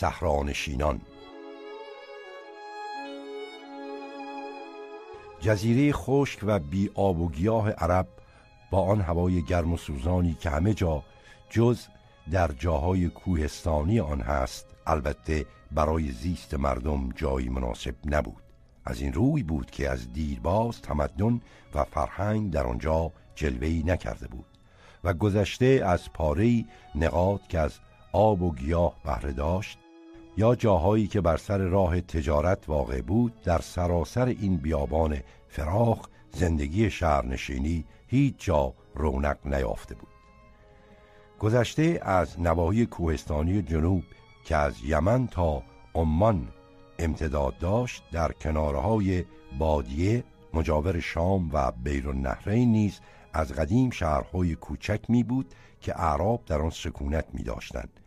صحرانشینان. جزیره خشک و بی آب و گیاه عرب با آن هوای گرم و سوزانی که همه جا جز در جاهای کوهستانی آن هست البته برای زیست مردم جایی مناسب نبود. از این روی بود که از دیرباز تمدن و فرهنگ در آنجا جلوهی نکرده بود و گذشته از پاره نقاط که از آب و گیاه بهره داشت یا جاهایی که بر سر راه تجارت واقع بود در سراسر این بیابان فراخ زندگی شهرنشینی هیچ جا رونق نیافته بود. گذشته از نواحی کوهستانی جنوب که از یمن تا عمان امتداد داشت در کنارهای بادیه مجاور شام و بیرون نهرین نیز از قدیم شهرهای کوچک می بود که اعراب در آن سکونت می داشتند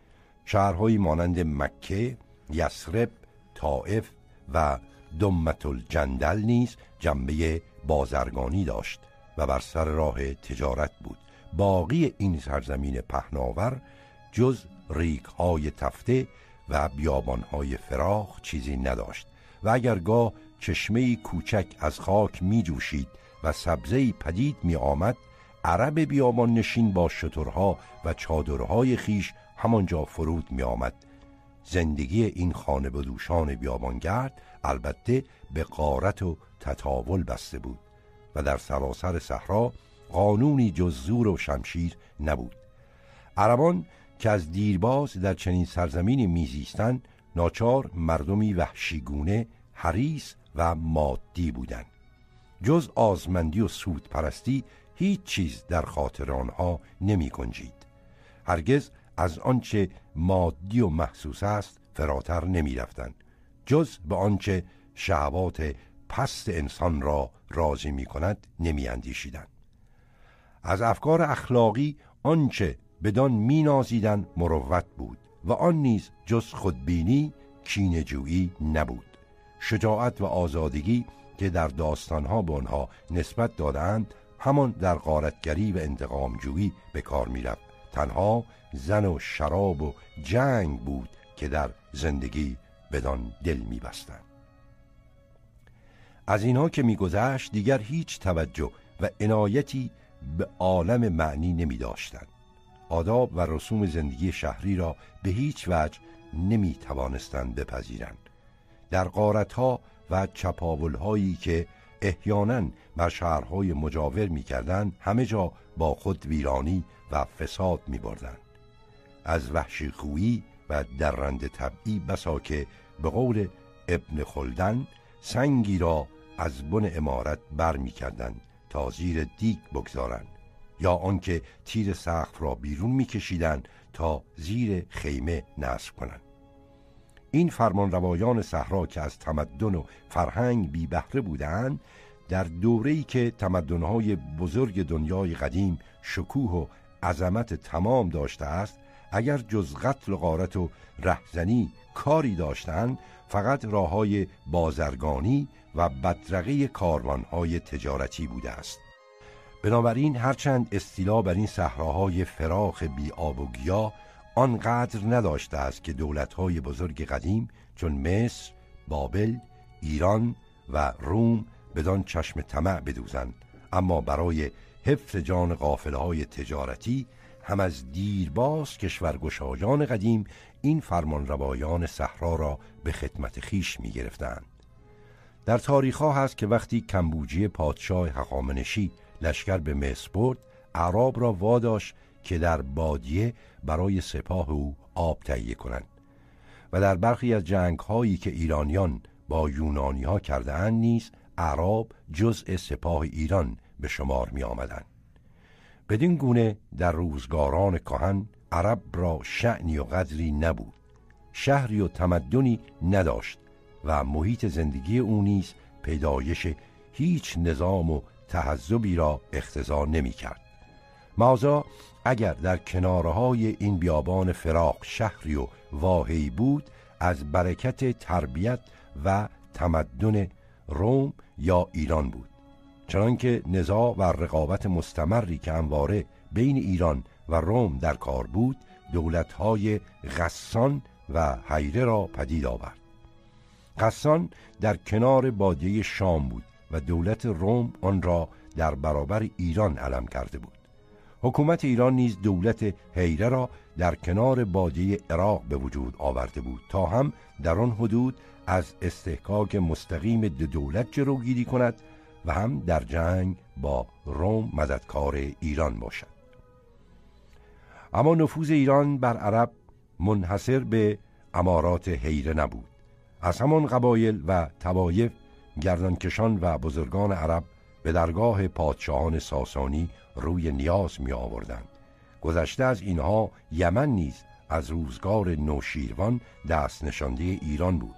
شهرهایی مانند مکه، یسرب، طائف و دمت الجندل نیز جنبه بازرگانی داشت و بر سر راه تجارت بود. باقی این سرزمین پهناور جز ریک های تفته و بیابان های فراخ چیزی نداشت و اگرگاه چشمه کوچک از خاک می جوشید و سبزه پدید می آمد عرب بیابان نشین با شترها و چادرهای خیش همانجا فرود می آمد زندگی این خانه بدوشان بیابانگرد البته به قارت و تطاول بسته بود و در سراسر صحرا قانونی جز زور و شمشیر نبود. عربان که از دیرباز در چنین سرزمینی میزیستند ناچار مردمی وحشیگونه حریس و مادی بودند. جز آزمندی و سود پرستی هیچ چیز در خاطر آنها نمی گنجید هرگز از آنچه مادی و محسوس است فراتر نمی رفتن. جز به آنچه شهوات پست انسان را راضی می کند نمی اندیشیدن. از افکار اخلاقی آنچه بدان می نازیدن مروت بود و آن نیز جز خودبینی کینجویی نبود شجاعت و آزادگی که در داستانها به آنها نسبت دادند همان در غارتگری و انتقامجویی به کار می‌رفت تنها زن و شراب و جنگ بود که در زندگی بدان دل میبستند. از اینها که میگذشت دیگر هیچ توجه و عنایتی به عالم معنی نمی داشتند آداب و رسوم زندگی شهری را به هیچ وجه نمی توانستند بپذیرند. در قارتها و چپاولهایی که احیانا بر شهرهای مجاور می‌کردند همه جا با خود ویرانی و فساد می بردن. از وحشی خویی و درند طبعی بسا که به قول ابن خلدن سنگی را از بن امارت بر می کردن تا زیر دیگ بگذارند یا آنکه تیر سقف را بیرون میکشیدند تا زیر خیمه نصب کنند این فرمان روایان صحرا که از تمدن و فرهنگ بی بهره بودند در دوره‌ای که تمدن‌های بزرگ دنیای قدیم شکوه و عظمت تمام داشته است اگر جز قتل و غارت و رهزنی کاری داشتند فقط راه های بازرگانی و بدرقه کاروانهای تجارتی بوده است. بنابراین هرچند استیلا بر این صحراهای فراخ بی آب و گیا آنقدر نداشته است که دولتهای بزرگ قدیم چون مصر، بابل، ایران و روم بدان چشم طمع بدوزند اما برای حفظ جان های تجارتی هم از دیرباز کشورگشایان قدیم این فرمان روایان صحرا را به خدمت خیش می گرفتند. در تاریخ ها هست که وقتی کمبوجی پادشاه حقامنشی لشکر به مصر برد عرب را واداش که در بادیه برای سپاه او آب تهیه کنند و در برخی از جنگ هایی که ایرانیان با یونانی ها کرده اند نیز عرب جزء سپاه ایران به شمار می آمدن. بدین گونه در روزگاران کهن عرب را شعنی و قدری نبود. شهری و تمدنی نداشت و محیط زندگی او نیز پیدایش هیچ نظام و تحذبی را اختزا نمی کرد مازا اگر در کنارهای این بیابان فراق شهری و واهی بود از برکت تربیت و تمدن روم یا ایران بود. چنانکه نزاع و رقابت مستمری که همواره بین ایران و روم در کار بود دولتهای غسان و حیره را پدید آورد. غسان در کنار بادیه شام بود و دولت روم آن را در برابر ایران علم کرده بود. حکومت ایران نیز دولت حیره را در کنار بادیه عراق به وجود آورده بود تا هم در آن حدود از استحکاک مستقیم دولت جلوگیری کند و هم در جنگ با روم مددکار ایران باشد. اما نفوذ ایران بر عرب منحصر به امارات حیره نبود. از همان قبایل و توایف گردنکشان و بزرگان عرب به درگاه پادشاهان ساسانی روی نیاز می آوردند گذشته از اینها یمن نیز از روزگار نوشیروان دست نشانده ایران بود.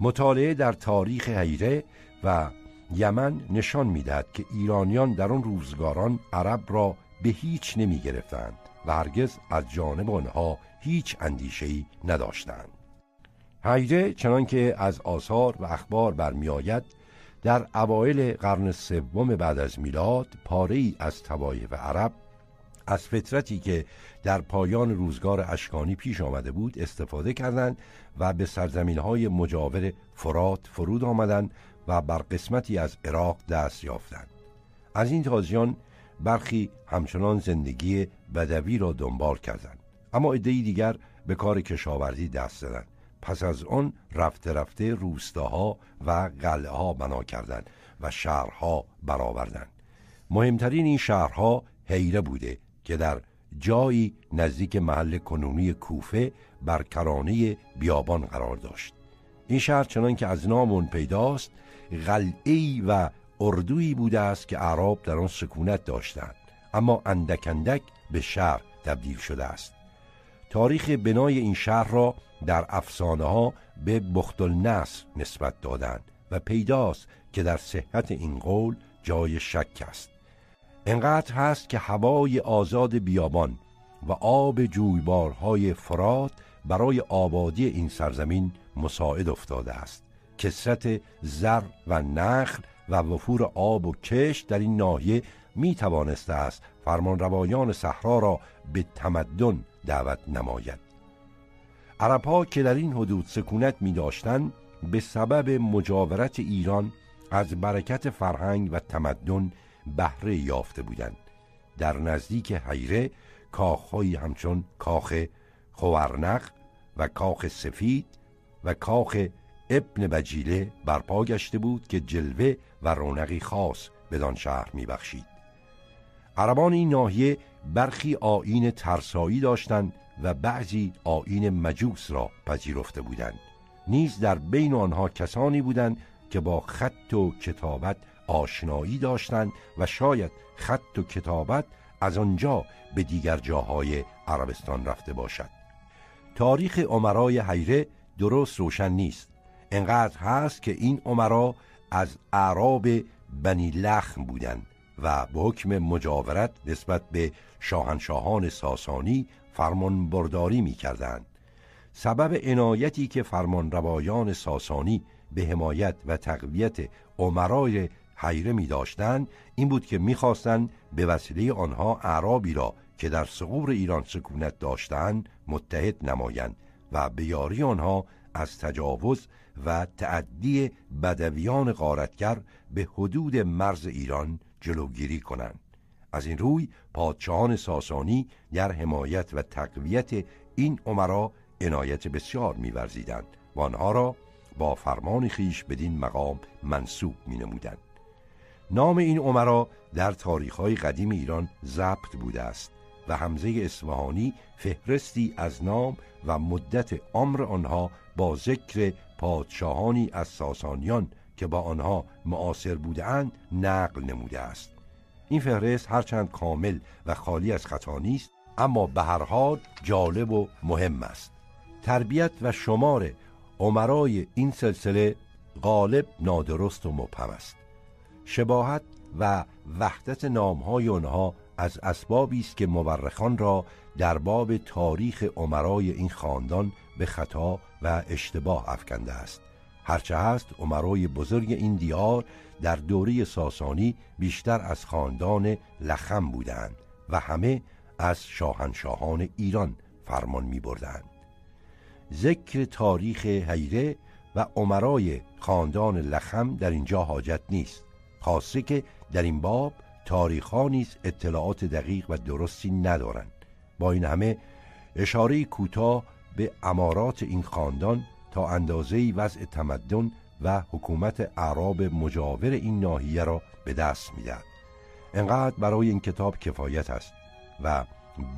مطالعه در تاریخ حیره و یمن نشان می‌دهد که ایرانیان در آن روزگاران عرب را به هیچ نمی گرفتند و هرگز از جانب آنها هیچ اندیشه‌ای نداشتند. حیره چنانکه از آثار و اخبار برمیآید در اوایل قرن سوم بعد از میلاد پاره ای از و عرب از فطرتی که در پایان روزگار اشکانی پیش آمده بود استفاده کردند و به سرزمین های مجاور فرات فرود آمدند و بر قسمتی از عراق دست یافتند. از این تازیان برخی همچنان زندگی بدوی را دنبال کردند. اما عدهای دیگر به کار کشاورزی دست زدند. پس از آن رفته رفته روستاها و قلعه ها بنا کردند و شهرها برآوردند. مهمترین این شهرها حیره بوده که در جایی نزدیک محل کنونی کوفه بر کرانه بیابان قرار داشت. این شهر چنان که از نام پیداست قلعه و اردویی بوده است که اعراب در آن سکونت داشتند. اما اندک اندک به شهر تبدیل شده است. تاریخ بنای این شهر را در افسانه ها به بخت النصر نسبت دادند و پیداست که در صحت این قول جای شک است. انقدر هست که هوای آزاد بیابان و آب جویبارهای فرات برای آبادی این سرزمین مساعد افتاده است. کسرت زر و نخل و وفور آب و کشت در این ناحیه می توانسته است فرمانروایان صحرا را به تمدن دعوت نماید. عرب که در این حدود سکونت می داشتن به سبب مجاورت ایران از برکت فرهنگ و تمدن بهره یافته بودند. در نزدیک حیره کاخهایی همچون کاخ خورنق و کاخ سفید و کاخ ابن بجیله برپا گشته بود که جلوه و رونقی خاص بدان شهر میبخشید. عربان این ناحیه برخی آین ترسایی داشتند و بعضی آین مجوس را پذیرفته بودند. نیز در بین آنها کسانی بودند که با خط و کتابت آشنایی داشتند و شاید خط و کتابت از آنجا به دیگر جاهای عربستان رفته باشد. تاریخ عمرای حیره درست روشن نیست. انقدر هست که این عمرا از اعراب بنی لخم بودند و به حکم مجاورت نسبت به شاهنشاهان ساسانی فرمان برداری می کردن. سبب عنایتی که فرمان روایان ساسانی به حمایت و تقویت عمرای حیره می داشتن این بود که می‌خواستند به وسیله آنها اعرابی را که در سقور ایران سکونت داشتند متحد نمایند و به یاری آنها از تجاوز و تعدی بدویان غارتگر به حدود مرز ایران جلوگیری کنند از این روی پادشاهان ساسانی در حمایت و تقویت این عمرا عنایت بسیار می‌ورزیدند و آنها را با فرمان خیش بدین مقام منصوب می نمودن. نام این عمرا در تاریخهای قدیم ایران ضبط بوده است و حمزه اصفهانی فهرستی از نام و مدت عمر آنها با ذکر پادشاهانی از ساسانیان که با آنها معاصر بودند نقل نموده است. این فهرست هرچند کامل و خالی از خطا نیست اما به هر حال جالب و مهم است. تربیت و شمار عمرای این سلسله غالب نادرست و مبهم است. شباهت و وحدت نامهای آنها از اسبابی است که مورخان را در باب تاریخ عمرای این خاندان به خطا و اشتباه افکنده است. هرچه هست عمرای بزرگ این دیار در دوره ساسانی بیشتر از خاندان لخم بودند و همه از شاهنشاهان ایران فرمان می بردن. ذکر تاریخ حیره و عمرای خاندان لخم در اینجا حاجت نیست. خاصه که در این باب تاریخها نیز اطلاعات دقیق و درستی ندارند. با این همه اشاره کوتاه به امارات این خاندان تا اندازه وضع تمدن و حکومت اعراب مجاور این ناحیه را به دست می‌دهد. انقدر برای این کتاب کفایت است و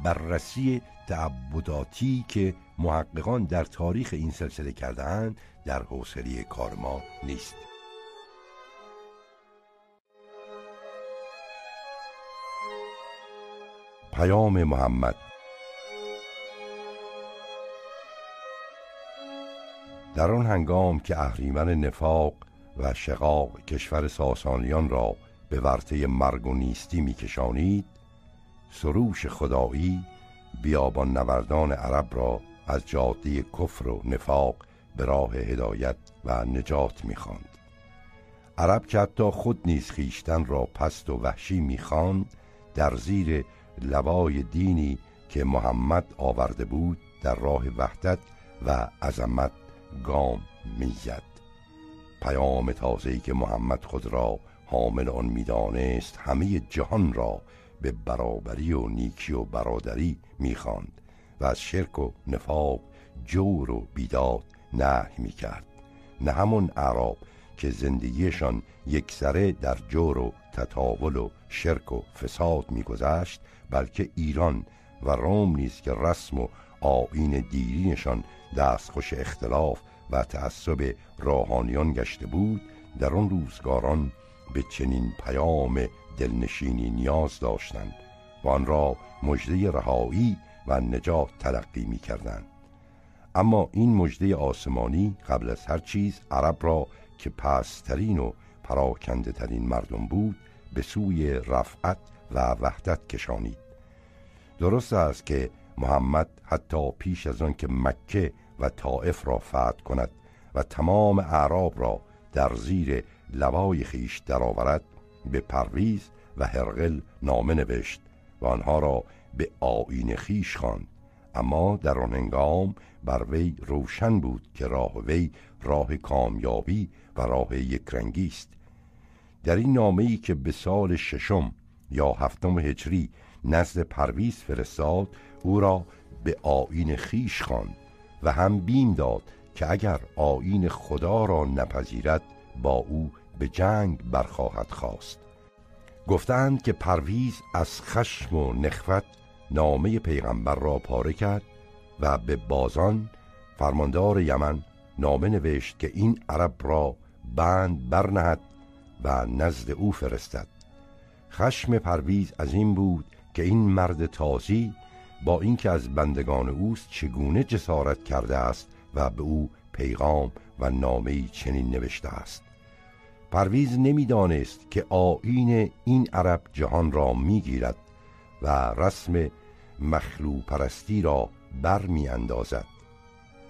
بررسی تعبداتی که محققان در تاریخ این سلسله کردهاند در حوصله کار ما نیست. پیام محمد در آن هنگام که اهریمن نفاق و شقاق کشور ساسانیان را به ورطه مرگ و نیستی میکشانید سروش خدایی بیابان نوردان عرب را از جاده کفر و نفاق به راه هدایت و نجات می‌خواند. عرب که حتی خود نیز خیشتن را پست و وحشی می‌خواند در زیر لوای دینی که محمد آورده بود در راه وحدت و عظمت گام می‌زد. پیام تازه‌ای که محمد خود را حامل آن می‌دانست همه جهان را به برابری و نیکی و برادری می‌خواند و از شرک و نفاق جور و بیداد نهی می‌کرد. نه همون اعراب که زندگیشان یکسره در جور و تطاول و شرک و فساد میگذشت بلکه ایران و روم نیز که رسم و آین دیرینشان دستخوش اختلاف و تعصب راهانیان گشته بود در آن روزگاران به چنین پیام دلنشینی نیاز داشتند و آن را مژده رهایی و نجات تلقی می کردند اما این مژده آسمانی قبل از هر چیز عرب را که پسترین و پراکنده ترین مردم بود به سوی رفعت و وحدت کشانید. درست است که محمد حتی پیش از آن که مکه و طائف را فتح کند و تمام اعراب را در زیر لوای خیش درآورد به پرویز و هرقل نامه نوشت و آنها را به آین خیش خواند. اما در آن هنگام بر وی روشن بود که راه وی راه کامیابی و راه یکرنگی است. در این نامه که به سال ششم یا هفتم هجری نزد پرویز فرستاد او را به آین خیش خواند و هم بیم داد که اگر آین خدا را نپذیرد با او به جنگ برخواهد خواست. گفتند که پرویز از خشم و نخوت نامه پیغمبر را پاره کرد و به بازان فرماندار یمن نامه نوشت که این عرب را بند برنهد و نزد او فرستد. خشم پرویز از این بود که این مرد تازی با اینکه از بندگان اوست چگونه جسارت کرده است و به او پیغام و نامه چنین نوشته است. پرویز نمی‌دانست که آین این عرب جهان را می‌گیرد و رسم مخلو پرستی را بر می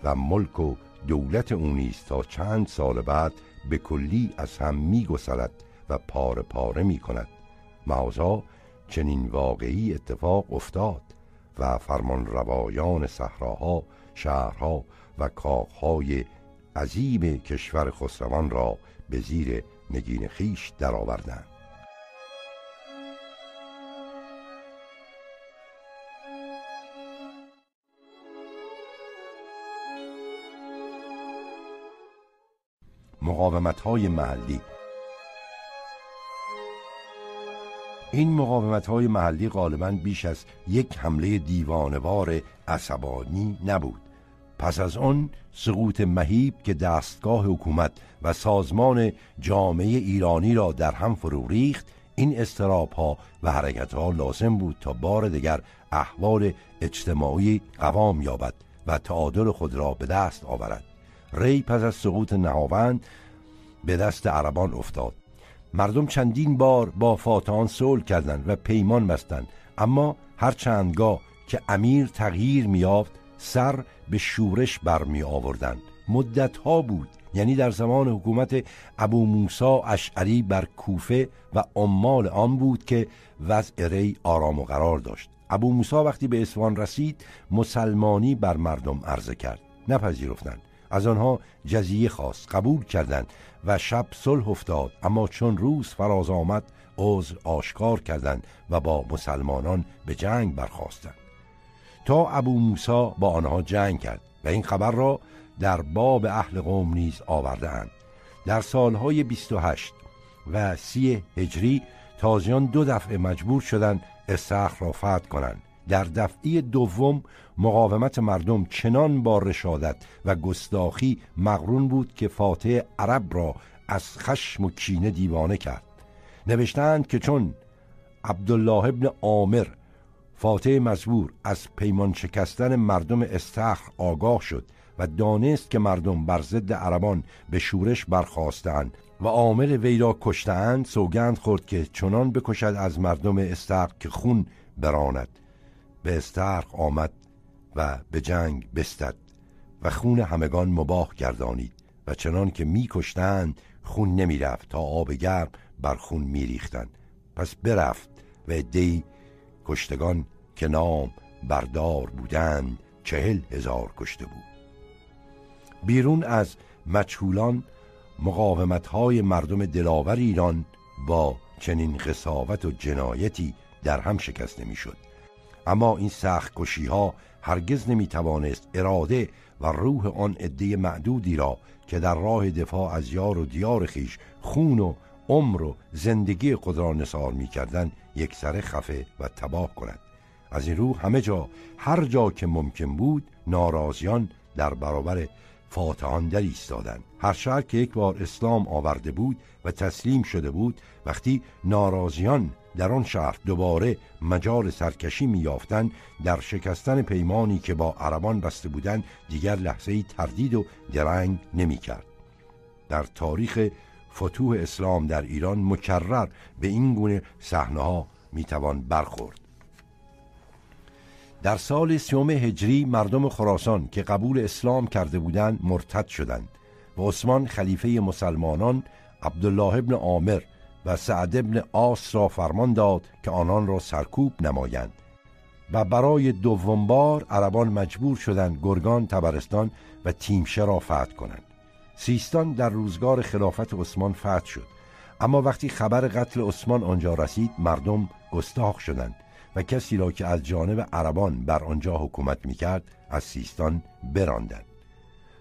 و ملک و دولت او نیست تا چند سال بعد به کلی از هم می گسلد و پاره پاره می کند چنین واقعی اتفاق افتاد. و فرمان روایان صحراها شهرها و کاخهای عظیم کشور خسروان را به زیر نگین خیش درآوردند. مقاومت های محلی این مقاومت های محلی غالبا بیش از یک حمله دیوانوار عصبانی نبود. پس از آن سقوط مهیب که دستگاه حکومت و سازمان جامعه ایرانی را در هم فرو ریخت این استراب ها و حرکت ها لازم بود تا بار دیگر احوال اجتماعی قوام یابد و تعادل خود را به دست آورد. ری پس از سقوط نهاوند به دست عربان افتاد. مردم چندین بار با فاتحان صلح کردند و پیمان بستند. اما هر چندگاه که امیر تغییر میافت سر به شورش برمی آوردند مدت ها بود یعنی در زمان حکومت ابو موسا اشعری بر کوفه و عمال آن بود که وضع ری آرام و قرار داشت. ابو موسا وقتی به اسوان رسید مسلمانی بر مردم عرضه کرد. نپذیرفتند. از آنها جزیه خواست قبول کردند. و شب صلح افتاد. اما چون روز فراز آمد عذر آشکار کردند و با مسلمانان به جنگ برخواستند تا ابو موسا با آنها جنگ کرد و این خبر را در باب اهل قوم نیز آورده اند در سالهای 28 و سی هجری تازیان دو دفعه مجبور شدند استخر را فتح کنند. در دفعه دوم مقاومت مردم چنان با رشادت و گستاخی مقرون بود که فاتح عرب را از خشم و کینه دیوانه کرد. نوشتند که چون عبدالله ابن عامر فاتح مزبور از پیمان شکستن مردم استخر آگاه شد و دانست که مردم بر ضد عربان به شورش برخواستند و عامل وی را کشتهاند سوگند خورد که چنان بکشد از مردم استخر که خون براند. به استرق آمد و به جنگ بستد و خون همگان مباه گردانید و چنان که میکشتند خون نمی‌رفت تا آب گرم بر خون میریختند پس برفت و دی کشتگان که نام بردار بودند چهل هزار کشته بود. بیرون از مجهولان مقاومت های مردم دلاور ایران با چنین قصاوت و جنایتی در هم شکسته می‌شد اما این سخت کشی ها هرگز نمی توانست اراده و روح آن عده معدودی را که در راه دفاع از یار و دیار خیش خون و عمر و زندگی خود را نثار می کردن یک سر خفه و تباه کند. از این رو همه جا هر جا که ممکن بود ناراضیان در برابر فاتحان در ایستادند. هر شهر که یک بار اسلام آورده بود و تسلیم شده بود وقتی ناراضیان در آن شهر دوباره مجال سرکشی میافتند در شکستن پیمانی که با عربان بسته بودند دیگر لحظه تردید و درنگ نمی‌کرد. در تاریخ فتوح اسلام در ایران مکرر به این گونه صحنه ها می‌توان برخورد. در سال سیوم هجری مردم خراسان که قبول اسلام کرده بودند مرتد شدند و عثمان خلیفه مسلمانان عبدالله ابن عامر و سعد ابن آس را فرمان داد که آنان را سرکوب نمایند. و برای دوم بار عربان مجبور شدند گرگان تبرستان و تیمشه را فتح کنند. سیستان در روزگار خلافت عثمان فتح شد. اما وقتی خبر قتل عثمان آنجا رسید مردم گستاخ شدند و کسی را که از جانب عربان بر آنجا حکومت می‌کرد از سیستان براندند.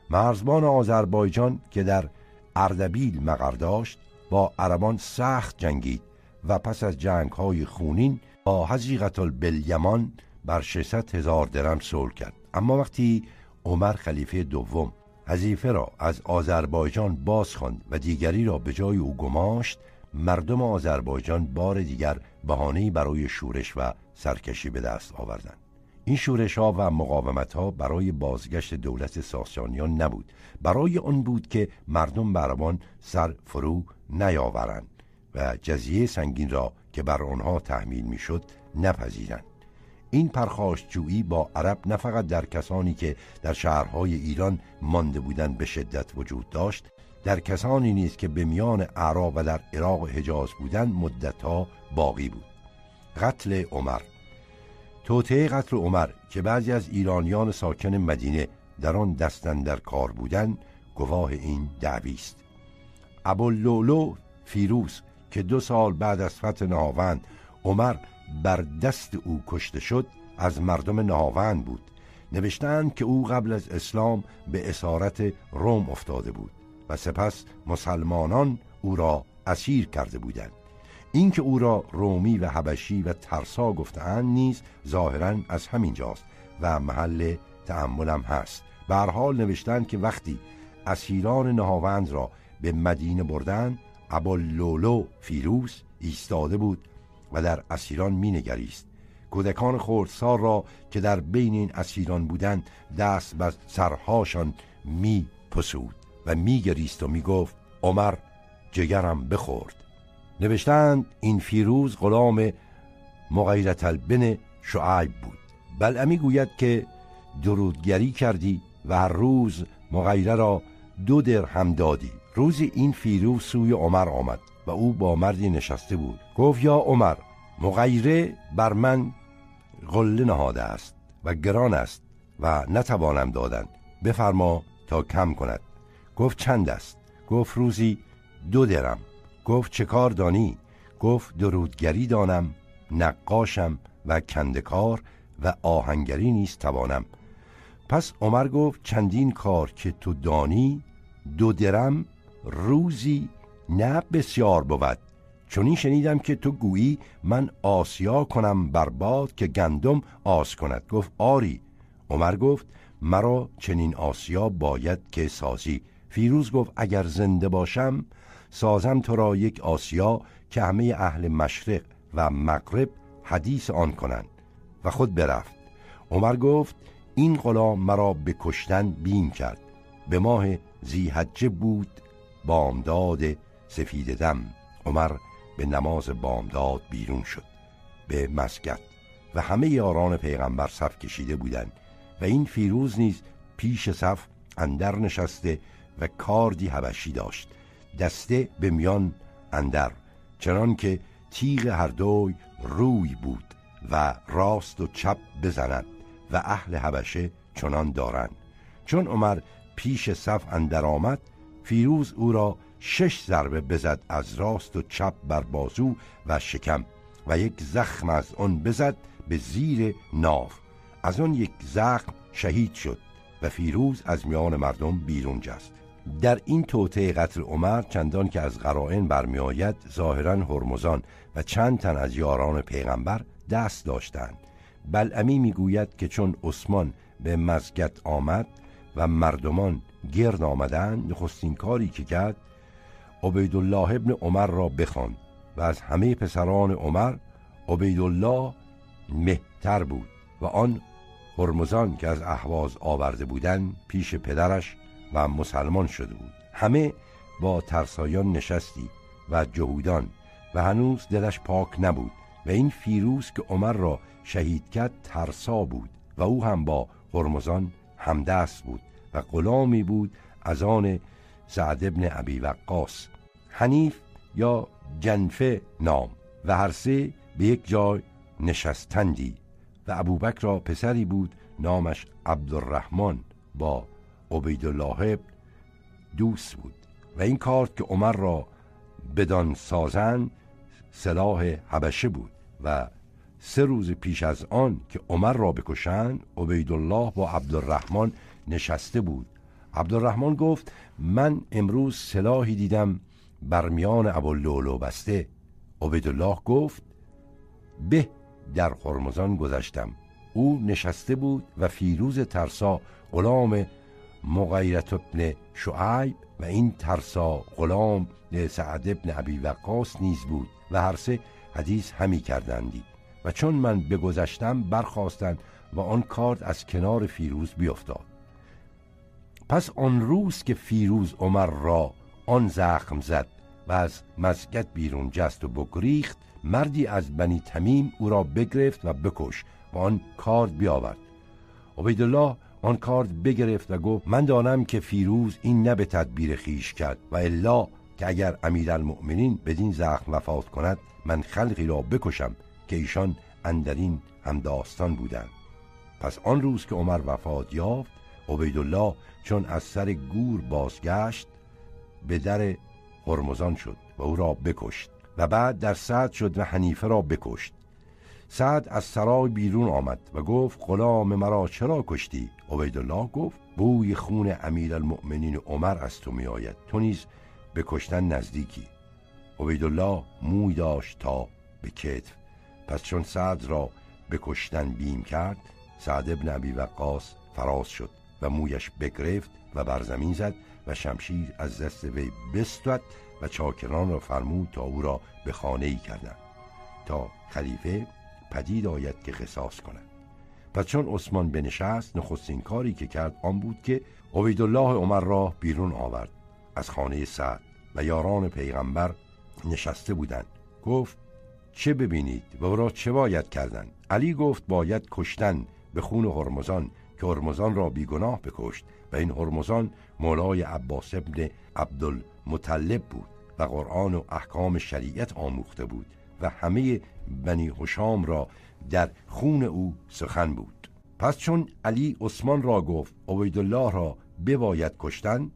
مرزبان آذربایجان که در اردبیل مقر داشت با عربان سخت جنگید و پس از جنگ های خونین با حزیقت البلیمان بر 600 هزار درم صلح کرد. اما وقتی عمر خلیفه دوم حذیفه را از آذربایجان باز خواند و دیگری را به جای او گماشت مردم آذربایجان بار دیگر بهانه‌ای برای شورش و سرکشی به دست آوردند. این شورش ها و مقاومت ها برای بازگشت دولت ساسانیان نبود. برای آن بود که مردم برمان سر فرو نیاورند و جزیه سنگین را که بر آنها تحمیل می‌شد نپذیرند. این پرخاشجویی با عرب نه فقط در کسانی که در شهرهای ایران مانده بودند به شدت وجود داشت در کسانی نیست که به میان اعراب و در عراق و حجاز بودند مدتها باقی بود. قتل عمر توطعه قتل عمر که بعضی از ایرانیان ساکن مدینه در آن دستن در کار بودند گواه این دعوی است. ابواللولو فیروز که دو سال بعد از فتح نهاوند عمر بر دست او کشته شد از مردم نهاوند بود. نوشتند که او قبل از اسلام به اسارت روم افتاده بود و سپس مسلمانان او را اسیر کرده بودند. اینکه او را رومی و حبشی و ترسا گفتهاند نیز ظاهرا از همین جاست و محل تأملم هست. به حال نوشتند که وقتی اسیران نهاوند را به مدینه بردن لولو فیروس ایستاده بود و در اسیران مینگریست. کودکان خردسار را که در بین این اسیران بودند دست به سرهاشان می پسود و میگریست و می‌گفت عمر جگرم بخورد. نوشتند این فیروز غلام مغیرت البن شعیب بود. بلعمی گوید که درودگری کردی و هر روز مغیره را دو درهم دادی. روزی این فیروز سوی عمر آمد و او با مردی نشسته بود. گفت یا عمر مغیره بر من قله نهاده است و گران است و نتوانم دادن. بفرما تا کم کند. گفت چند است؟ گفت روزی دو درم. گفت چه کار دانی؟ گفت درودگری دانم نقاشم و کندکار و آهنگری نیست توانم. پس عمر گفت چندین کار که تو دانی دو درم روزی نه بسیار بود. چون این شنیدم که تو گویی من آسیا کنم برباد که گندم آس کند. گفت آری. عمر گفت مرا چنین آسیا باید که سازی. فیروز گفت اگر زنده باشم سازم تو را یک آسیا که همه اهل مشرق و مغرب حدیث آن کنند. و خود برفت. عمر گفت این غلام مرا به کشتن بیم کرد. به ماه زیحجه بود بامداد سفید دم. عمر به نماز بامداد بیرون شد. به مسجد. و همه یاران پیغمبر صف کشیده بودند. و این فیروز نیز پیش صف اندر نشسته و کاردی حبشی داشت. دسته به میان اندر چنان که تیغ هر دوی روی بود و راست و چپ بزند و اهل حبشه چنان دارند. چون عمر پیش صف اندر آمد فیروز او را شش ضربه بزد از راست و چپ بر بازو و شکم و یک زخم از آن بزد به زیر ناف از آن یک زخم شهید شد و فیروز از میان مردم بیرون جست. در این توطعه قتل عمر چندان که از قرائن برمیآید ظاهرا هرمزان و چند تن از یاران پیغمبر دست داشتند. بلعمی می‌گوید که چون عثمان به مزگت آمد و مردمان گرد آمدند نخستین کاری که کرد عبیدالله ابن عمر را بخواند و از همه پسران عمر عبیدالله مهتر بود و آن هرمزان که از احواز آورده بودند پیش پدرش و مسلمان شده بود. همه با ترسایان نشستی و جهودان و هنوز دلش پاک نبود و این فیروز که عمر را شهید کرد ترسا بود و او هم با هرمزان همدست بود و غلامی بود از آن سعد ابن ابی وقاص. حنیف یا جنفه نام و هر سه به یک جای نشستندی و ابوبکر را پسری بود نامش عبدالرحمن با عبیدالله دوست بود و این کارت که عمر را بدان سازن سلاح حبشه بود و سه روز پیش از آن که عمر را بکشند عبیدالله با عبدالرحمن نشسته بود. عبدالرحمن گفت من امروز سلاحی دیدم بر میان ابواللولو بسته. عبیدالله گفت به در خرمزان گذشتم. او نشسته بود و فیروز ترسا غلام مغیرت ابن شعیب و این ترسا غلام سعد ابن عبی وقاس نیز بود و هر سه حدیث همی کردندی و چون من بگذشتم برخواستند و آن کارت از کنار فیروز بیفتاد. پس آن روز که فیروز عمر را آن زخم زد و از مسجد بیرون جست و بگریخت مردی از بنی تمیم او را بگرفت و بکش و آن کارد بیاورد. عبیدالله آن کارد بگرفت و گفت من دانم که فیروز این نه به تدبیر خیش کرد و الا که اگر امیرالمؤمنین بدین زخم وفات کند من خلقی را بکشم که ایشان اندرین هم داستان بودند. پس آن روز که عمر وفات یافت عبیدالله چون از سر گور بازگشت به در هرمزان شد و او را بکشت و بعد در سعد شد و حنیفه را بکشت. سعد از سرای بیرون آمد و گفت غلام مرا چرا کشتی؟ عبیدالله گفت بوی خون امیر المؤمنین عمر از تو می آید تو نیز به کشتن نزدیکی. عبیدالله موی داشت تا به کتف. پس چون سعد را به کشتن بیم کرد سعد ابن ابی وقاص فراز شد و مویش بگرفت و بر زمین زد و شمشیر از دست وی بستد و چاکران را فرمود تا او را به خانه ای کردند. تا خلیفه پدید آید که قصاص کند. پس چون عثمان بنشست نخستین کاری که کرد آن بود که عبیدالله عمر را بیرون آورد. از خانه سعد و یاران پیغمبر نشسته بودند. گفت چه ببینید و او را چه باید کردن؟ علی گفت باید کشتن به خون هرمزان که هرمزان را بیگناه بکشت و این هرمزان مولای عباس ابن عبدالمطلب بود و قرآن و احکام شریعت آموخته بود. و همه بنی حشام را در خون او سخن بود. پس چون علی عثمان را گفت عبیدالله را بباید کشتن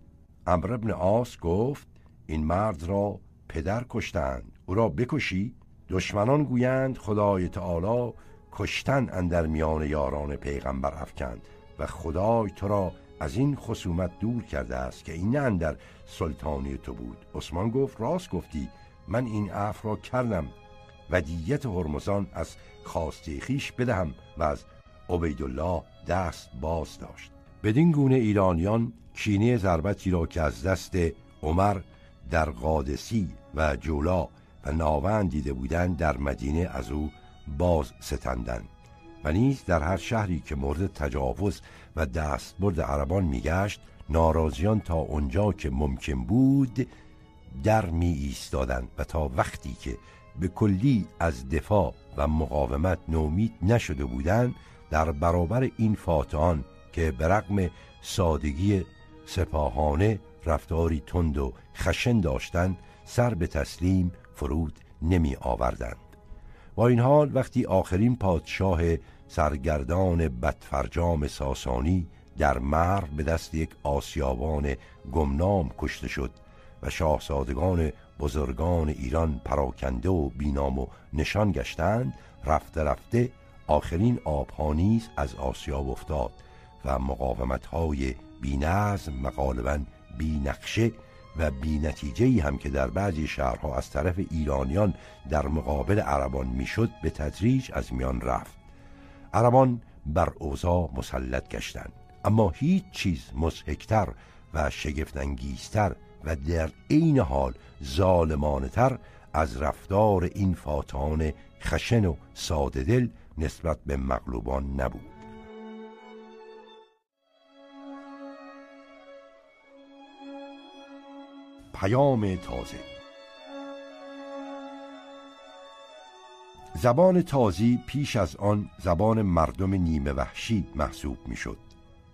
امر ابن آس گفت این مرد را پدر کشتند او را بکشی. دشمنان گویند خدای تعالی کشتن اندر میان یاران پیغمبر افکند و خدای تو را از این خصومت دور کرده است که این نه اندر سلطانی تو بود. عثمان گفت راست گفتی من این عفو را کردم. و دیت هرمزان از خواسته خیش بدهم و از عبیدالله دست باز داشت. بدین گونه ایرانیان کینه ضربتی را که از دست عمر در قادسی و جولا و ناوند دیده بودند در مدینه از او باز ستندند و نیز در هر شهری که مورد تجاوز و دستبرد عربان میگشت ناراضیان تا اونجا که ممکن بود در می ایستادند و تا وقتی که به کلی از دفاع و مقاومت نومید نشده بودند در برابر این فاتحان که به رغم سادگی سپاهانه رفتاری تند و خشن داشتند سر به تسلیم فرود نمی آوردند. با این حال وقتی آخرین پادشاه سرگردان بدفرجام ساسانی در مرو به دست یک آسیابان گمنام کشته شد و شاهزادگان بزرگان ایران پراکنده و بینام و نشان گشتند رفته رفته آخرین آبها نیز از آسیاب افتاد و مقاومت های بی نظم و بی نقشه و بی نتیجه هم که در بعضی شهرها از طرف ایرانیان در مقابل عربان می‌شد به تدریج از میان رفت. عربان بر اوضاع مسلط گشتند اما هیچ چیز مزهکتر و شگفتانگیزتر و در عین حال ظالمانه از رفتار این فاتان خشن و ساده دل نسبت به مغلوبان نبود. پیام تازه زبان تازی پیش از آن زبان مردم نیمه وحشی محسوب می‌شد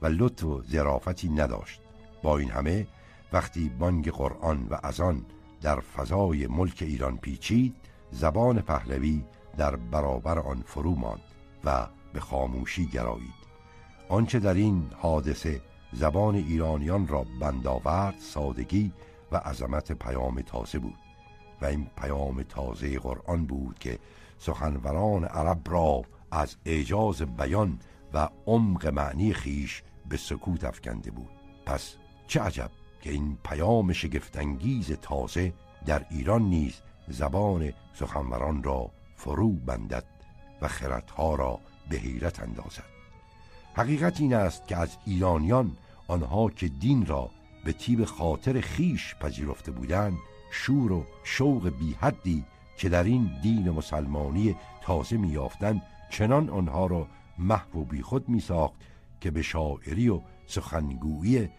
و لطف و ظرافتی نداشت. با این همه وقتی بانگ قرآن و ازان در فضای ملک ایران پیچید زبان پهلوی در برابر آن فرو ماند و به خاموشی گرایید. آنچه در این حادثه زبان ایرانیان را بندآورد سادگی و عظمت پیام تازه بود. و این پیام تازه قرآن بود که سخنوران عرب را از اعجاز بیان و عمق معنی خیش به سکوت افکنده بود. پس چه عجب؟ که این پیام شگفتانگیز تازه در ایران نیز زبان سخنوران را فرو بندد و خردها را به حیرت اندازد. حقیقت این است که از ایرانیان آنها که دین را به تیب خاطر خیش پذیرفته بودند شور و شوق بی حدی که در این دین مسلمانی تازه میافتند چنان آنها را محو و بیخود می ساخت که به شاعری و سخنگویی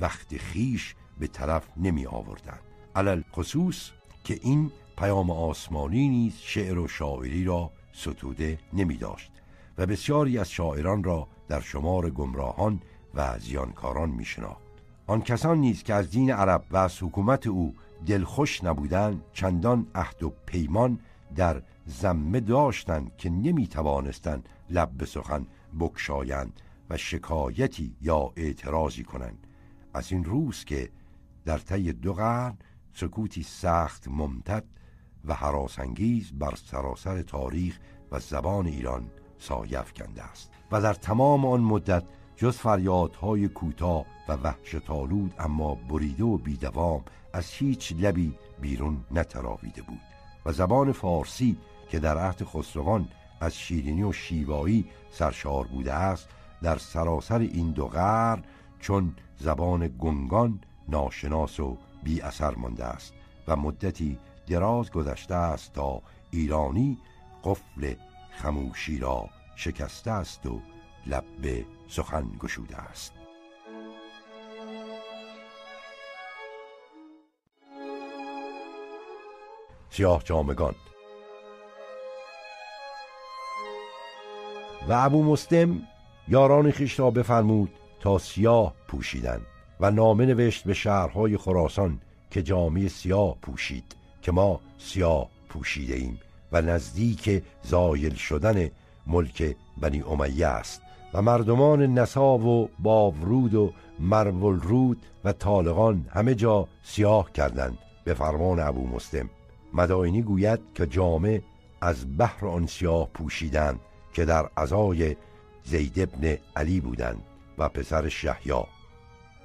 وقت خیش به طرف نمی آوردند علل خصوص که این پیام آسمانی نیز شعر و شاعری را ستوده نمی داشت و بسیاری از شاعران را در شمار گمراهان و زیانکاران می شناخت. آن کسان نیز که از دین عرب و از حکومت او دلخوش نبودند چندان عهد و پیمان در زمه داشتند که نمی توانستند لب به سخن بکشایند و شکایتی یا اعتراضی کنند. از این روز که در طی دو قرن سکوتی سخت ممتد و حراسانگیز بر سراسر تاریخ و زبان ایران سایف کنده است. و در تمام آن مدت جز فریادهای کوتاه و وحشتالود اما بریده و بیدوام از هیچ لبی بیرون نتراویده بود. و زبان فارسی که در عهد خسروان از شیرینی و شیوایی سرشار بوده است در سراسر این دو قرن چون زبان گنگان ناشناس و بی اثر مانده است و مدتی دراز گذشته است تا ایرانی قفل خموشی را شکسته است و لب به سخن گشوده است. سیاه جامگان و ابو مسلم یاران خیش را بفرمود تا سیاه پوشیدن و نامه نوشت به شهرهای خراسان که جامعه سیاه پوشید که ما سیاه پوشیده ایم و نزدیک زایل شدن ملک بنی امیه است و مردمان نسا و باورود و مرولرود و طالقان همه جا سیاه کردند به فرمان ابو مسلم. مدائنی گوید که جامع از بحر آن سیاه پوشیدند که در ازای زید ابن علی بودند. و پسر شهیا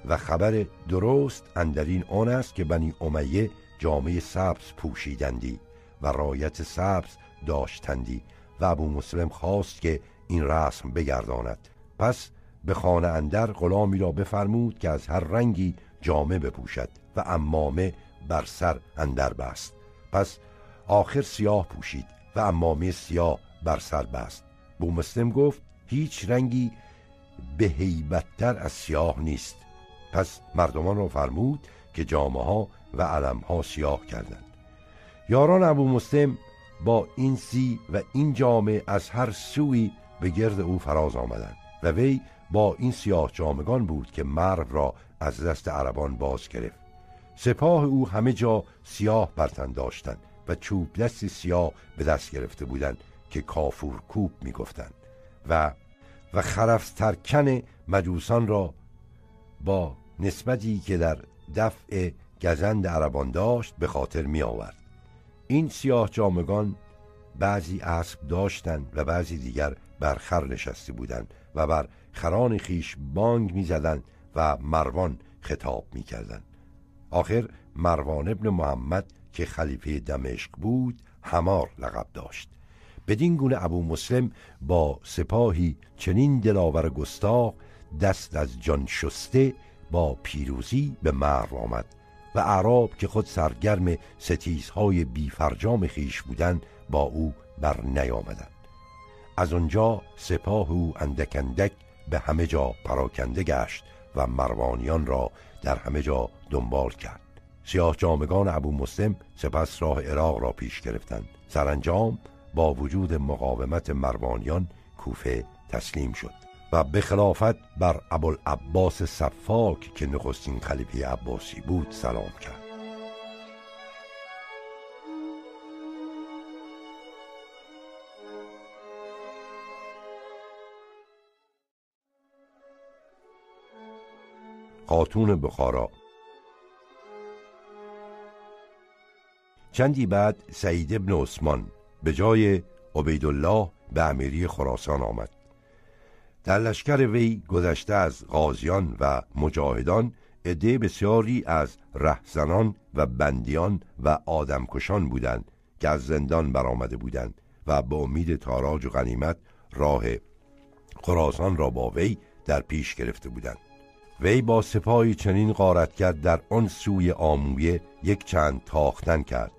و خبر درست اندرین آن است که بنی امیه جامعه سبز پوشیدندی و رایت سبز داشتندی و ابو مسلم خواست که این رسم بگرداند. پس به خانه اندر غلامی را بفرمود که از هر رنگی جامه بپوشد و امامه بر سر اندر بست. پس آخر سیاه پوشید و امامه سیاه بر سر بست. بو مسلم گفت هیچ رنگی به هیبتتر از سیاه نیست. پس مردمان را فرمود که جامعه ها و علم ها سیاه کردند. یاران ابو مسلم با این سی و این جامعه از هر سوی به گرد او فراز آمدند و وی با این سیاه جامگان بود که مرو را از دست عربان باز گرفت. سپاه او همه جا سیاه برتن داشتند و چوب دستی سیاه به دست گرفته بودند که کافور کوب می‌گفتند و و خرف ترکن مجوسان را با نسبتی که در دفع گزند عربان داشت به خاطر می آورد این سیاه جامگان بعضی اسب داشتند و بعضی دیگر بر خر نشسته بودند و بر خران خیش بانگ می‌زدند و مروان خطاب می‌کردند. آخر مروان ابن محمد که خلیفه دمشق بود همار لقب داشت. بدین گونه ابو مسلم با سپاهی چنین دلاور گستاخ دست از جان شسته با پیروزی به مرو آمد و اعراب که خود سرگرم ستیزهای بیفرجام خیش بودند با او بر نیامدند. از آنجا سپاه او اندک اندک به همه جا پراکنده گشت و مروانیان را در همه جا دنبال کرد. سیاه جامگان ابو مسلم سپس راه عراق را پیش گرفتند. سرانجام با وجود مقاومت مروانیان کوفه تسلیم شد و به خلافت بر ابوالعباس صفاک که نخستین خلیفه عباسی بود سلام کرد. خاتون بخارا. چندی بعد سعید ابن عثمان به جای عبیدالله به امیری خراسان آمد. در لشکر وی گذشته از غازیان و مجاهدان عده بسیاری از رهزنان و بندیان و آدمکشان بودند که از زندان برآمده بودند و به امید تاراج و غنیمت راه خراسان را با وی در پیش گرفته بودند. وی با سپاهی چنین غارت در آن سوی آمویه یک چند تاختن کرد.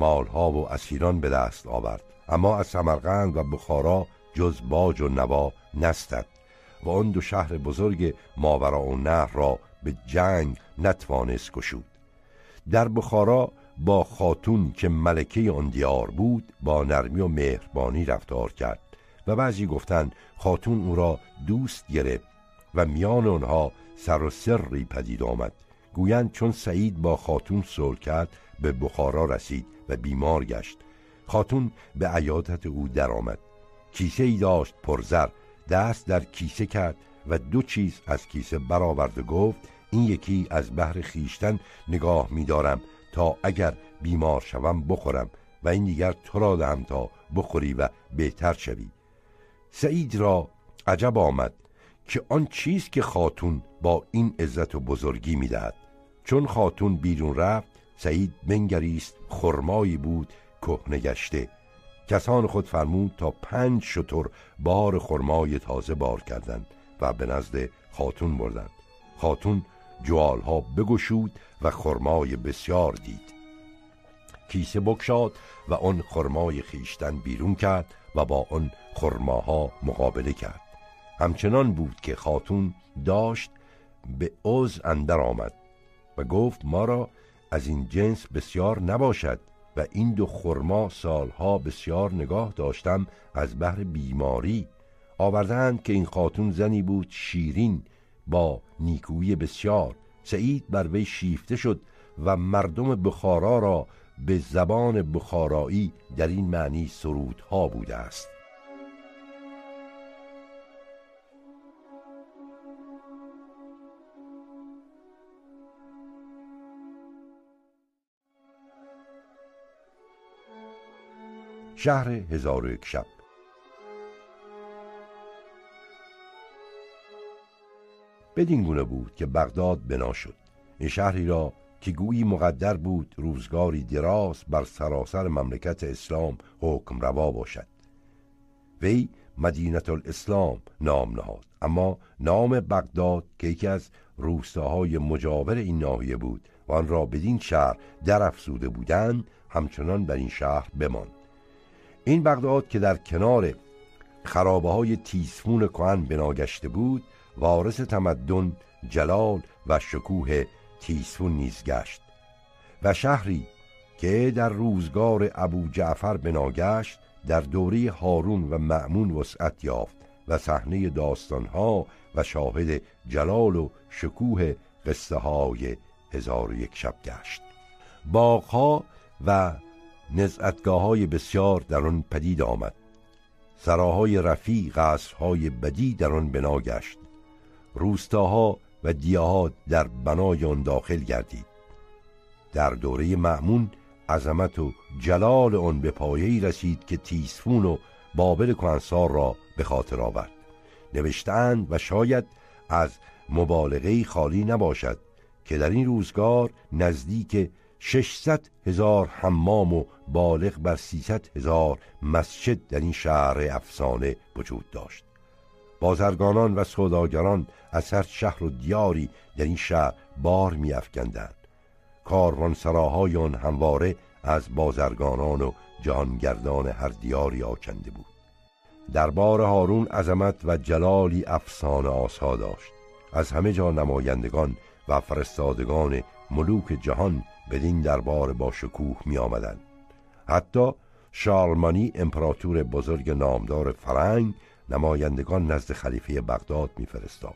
مالها و اسیران به دست آورد. اما از سمرقند و بخارا جز باج و نوا نستد و آن دو شهر بزرگ ماورا و نهر را به جنگ نتوانست گشود. در بخارا با خاتون که ملکه آن دیار بود با نرمی و مهربانی رفتار کرد و بعضی گفتند خاتون او را دوست گرفت و میان آنها سر و سری پدید آمد. گویند چون سعید با خاتون صلح کرد به بخارا رسید و بیمار گشت. خاتون به عیادت او درآمد. کیسه ای داشت پرزر دست در کیسه کرد و دو چیز از کیسه برآورد و گفت این یکی از بحر خیشتن نگاه میدارم تا اگر بیمار شوم بخورم و این دیگر تو را دهم تا بخوری و بهتر شوی. سعید را عجب آمد که آن چیز که خاتون با این عزت و بزرگی می‌دهد. چون خاتون بیرون رفت سعید بنگریست خرمایی بود کهنه گشته. کسان خود فرمود تا پنج شتر بار خرمای تازه بار کردند و به نزد خاتون بردند. خاتون جوالها بگشود و خرمای بسیار دید. کیسه بکشاد و آن خرمای خیشتن بیرون کرد و با آن خرماها مقابله کرد. همچنان بود که خاتون داشت به عز اندر آمد و گفت ما را از این جنس بسیار نباشد و این دو خرما سالها بسیار نگاه داشتم از بهر بیماری. آوردند که این خاتون زنی بود شیرین با نیکویی بسیار. سعید بر وی شیفته شد و مردم بخارا را به زبان بخارایی در این معنی سرودها بوده است. شهر هزار و یک شب. بدین گونه بود که بغداد بنا شد این شهری را که گویی مقدر بود روزگاری دراز بر سراسر مملکت اسلام حکم روا باشد. وی مدینت الاسلام نام نهاد. اما نام بغداد که یکی از روستاهای مجاور این ناحیه بود و آن را بدین شهر در افزوده بودند همچنان بر این شهر بماند. این بغداد که در کنار خرابه های تیسفون کهن بناگشته بود وارث تمدن جلال و شکوه تیسفون نیز گشت و شهری که در روزگار ابو جعفر بناگشت در دوره هارون و معمون وسعت یافت و صحنه داستانها و شاهد جلال و شکوه قصه های هزار یک شب گشت. باغها و نزعتگاه های بسیار در آن پدید آمد. سراهای رفی قصرهای بدی در آن بنا گشت. روستاها و دیاها در بنای آن داخل گردید. در دوره معمون عظمت و جلال آن به پایه‌ای رسید که تیسفون و بابل کنسار را به خاطر آورد. نوشتند و شاید از مبالغه خالی نباشد که در این روزگار نزدیک 600 هزار حمام و بالغ بر 300 هزار مسجد در این شهر افسانه وجود داشت. بازرگانان و سوداگران از هر شهر و دیاری در این شهر بار میافکندند. کاروانسراهای آن همواره از بازرگانان و جهانگردان هر دیاری آکنده بود. دربار هارون عظمت و جلالی افسانه آسا داشت. از همه جا نمایندگان و فرستادگان ملوک جهان بدین دربار با شکوه می آمدن. حتی شارلمانی امپراتور بزرگ نامدار فرنگ نمایندگان نزد خلیفه بغداد میفرستاد.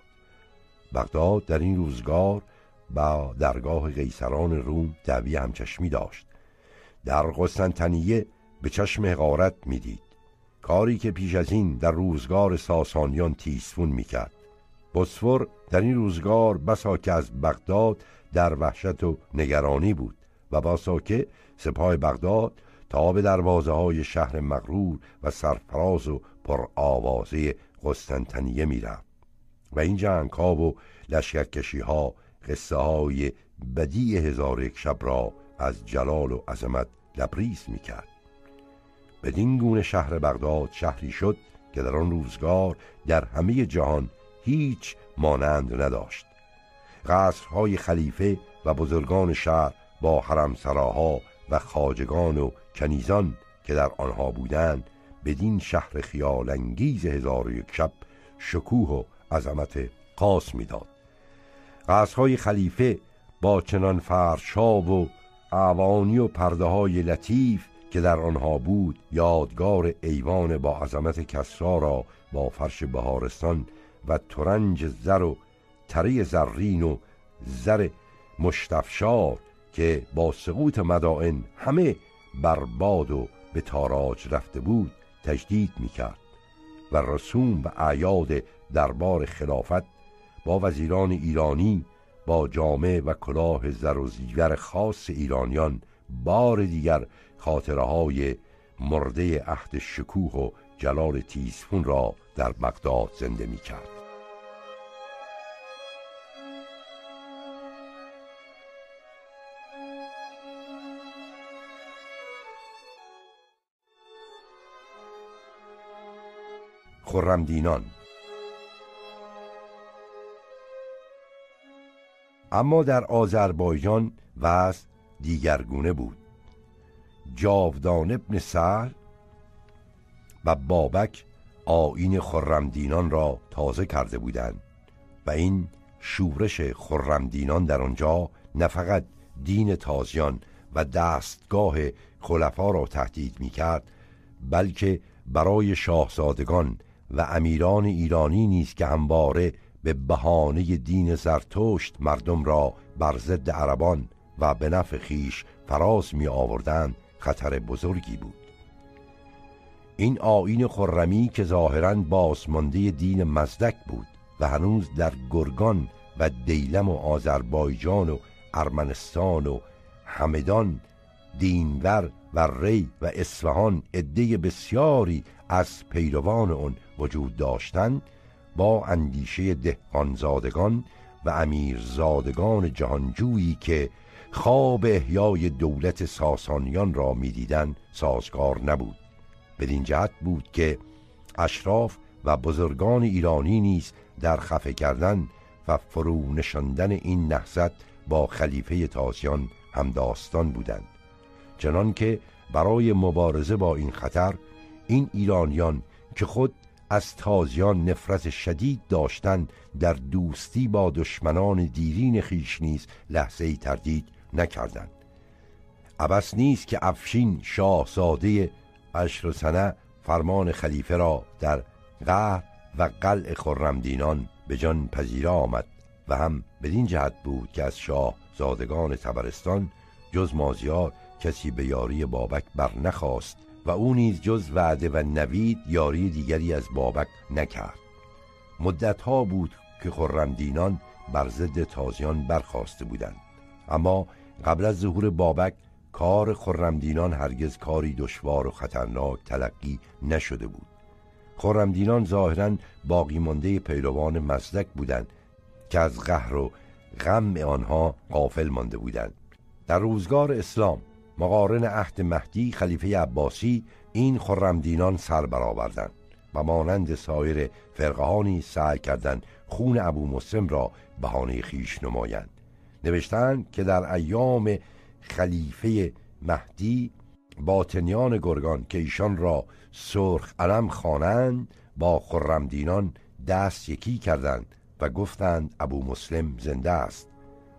بغداد در این روزگار با درگاه قیصران روم دعوی همچشمی داشت. در قسطنطنیه به چشم حقارت می‌دید. کاری که پیش از این در روزگار ساسانیان تیسفون می‌کرد. بسفور در این روزگار بسا که از بغداد در وحشت و نگرانی بود و باسا که سپاه بغداد تا به دروازه های شهر مغرور و سرفراز و پر آوازه قسطنطنیه می‌رفت و این جنگ ها و لشکرکشی ها قصه های بدی هزار یک شب را از جلال و عظمت لبریز می‌کرد. بدین گونه شهر بغداد شهری شد که در آن روزگار در همه جهان هیچ مانند نداشت. قصرهای خلیفه و بزرگان شهر با حرمسراها و خاجگان و کنیزان که در آنها بودند بدین شهر خیال انگیز هزار و یک شب شکوه و عظمت قاس می‌داد. قصرهای خلیفه با چنان فرشا و اعوانی و پرده های لطیف که در آنها بود یادگار ایوان با عظمت کسرا را با فرش بهارستان و ترنج زر و تره زرین و زر مشتفشار که با سقوط مدائن همه برباد و به تاراج رفته بود تجدید می‌کرد و رسوم و اعیاد دربار خلافت با وزیران ایرانی با جامعه و کلاه زر و زیور خاص ایرانیان بار دیگر خاطره های مرده عهد شکوه و جلال تیزفون را در بغداد زنده می کرد. خرمدینان اما در آذربایجان وضع دیگرگونه بود. جاودان ابن سهل و بابک آین خرمدینان را تازه کرده بودند و این شورش خرمدینان در آنجا نه فقط دین تازیان و دستگاه خلفا را تهدید می کرد بلکه برای شاهزادگان و امیران ایرانی نیز که همواره به بهانه دین زرتشت مردم را بر ضد عربان و به نفع خیش فراز می آوردند خطر بزرگی بود. این آین خرمی که ظاهرا بازمانده دین مزدک بود و هنوز در گرگان و دیلم و آذربایجان و ارمنستان و همدان دینور و ری و اصفهان عده بسیاری از پیروان آن وجود داشتند با اندیشه دهقانزادگان و امیرزادگان جهانجویی که خواب احیای دولت ساسانیان را می‌دیدند سازگار نبود. بدین جهت بود که اشراف و بزرگان ایرانی نیز در خفه کردن و فرو نشاندن این نهضت با خلیفه تازیان همداستان بودند. چنان که برای مبارزه با این خطر این ایرانیان که خود از تازیان نفرت شدید داشتند در دوستی با دشمنان دیرین خیش نیز لحظه تردید نکردند. عبس نیست که افشین شاهزاده عشر سنه فرمان خلیفه را در قهر و قلع خرمدینان به جان پذیره آمد و هم بدین جهت بود که از شاه زادگان تبرستان جز مازیار کسی به یاری بابک بر نخواست و او نیز جز وعده و نوید یاری دیگری از بابک نکرد. مدتها بود که خرمدینان بر ضد تازیان برخواسته بودند. اما قبل از ظهور بابک کار خرمدینان هرگز کاری دشوار و خطرناک تلقی نشده بود. خرمدینان ظاهرا باقی مانده پیروان مزدک بودند که از قهر و غم آنها غافل مانده بودند. در روزگار اسلام مقارن عهد مهدی خلیفه عباسی این خرمدینان سر برآوردند و مانند سایر فرقهانی سعی کردند خون ابو مسلم را بهانه خیش نمایند. نوشتند که در ایام خلیفه مهدی باطنیان گرگان که ایشان را سرخ علم خوانند با خرمدینان دست یکی کردند و گفتند ابو مسلم زنده است.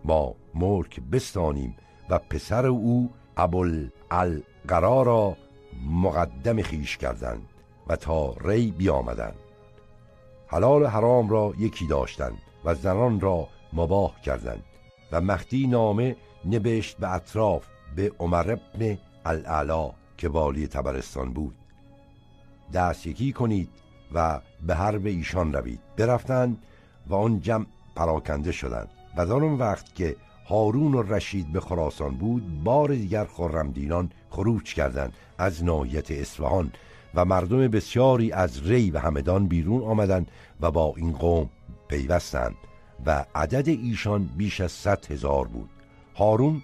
ما ملک بستانیم و پسر او ابوالقرا را مقدم خیش کردند و تا ری بیامدند. حلال و حرام را یکی داشتند و زنان را مباه کردند و مهدی نامه نبشت به اطراف به عمر ابن الاعلا که والی تبرستان بود. دست یکی کنید و به حرب ایشان روید. برفتند و آن جمع پراکنده شدند و در اون وقت که هارون و رشید به خراسان بود بار دیگر خرمدینان خروج کردند از ناحیت اصفهان و مردم بسیاری از ری و همدان بیرون آمدند و با این قوم پیوستند و عدد ایشان بیش از صد هزار بود. هارون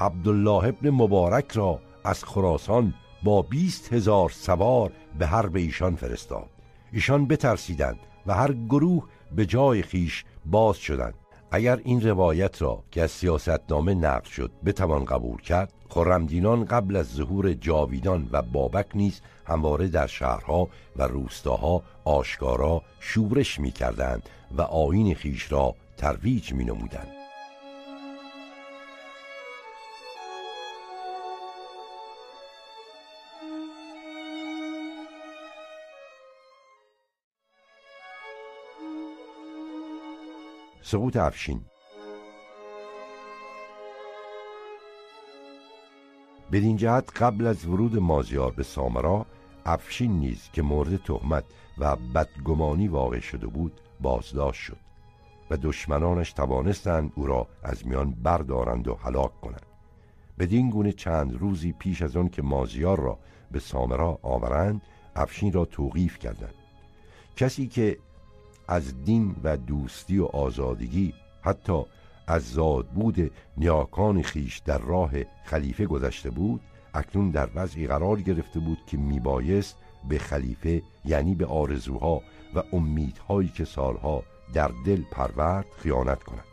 عبدالله ابن مبارک را از خراسان با بیست هزار سوار به حرب ایشان فرستاد. ایشان بترسیدند و هر گروه به جای خیش باز شدند. اگر این روایت را که از سیاستنامه نقل شد بتوان قبول کرد خرمدینان قبل از ظهور جاویدان و بابک نیز همواره در شهرها و روستاها آشکارا شورش می کردند و آین خیش را ترویج می نمودند. سقوط افشین. بدین جهت قبل از ورود مازیار به سامرا افشین نیز که مورد تهمت و بدگمانی واقع شده بود بازداشت شد و دشمنانش توانستند او را از میان بردارند و هلاک کنند. بدین گونه چند روزی پیش از آن که مازیار را به سامرا آورند افشین را توقیف کردند. کسی که از دین و دوستی و آزادگی حتی از زادبود نیاکان خیش در راه خلیفه گذشته بود اکنون در وضعی قرار گرفته بود که میبایست به خلیفه یعنی به آرزوها و امیدهایی که سالها در دل پرورد خیانت کند.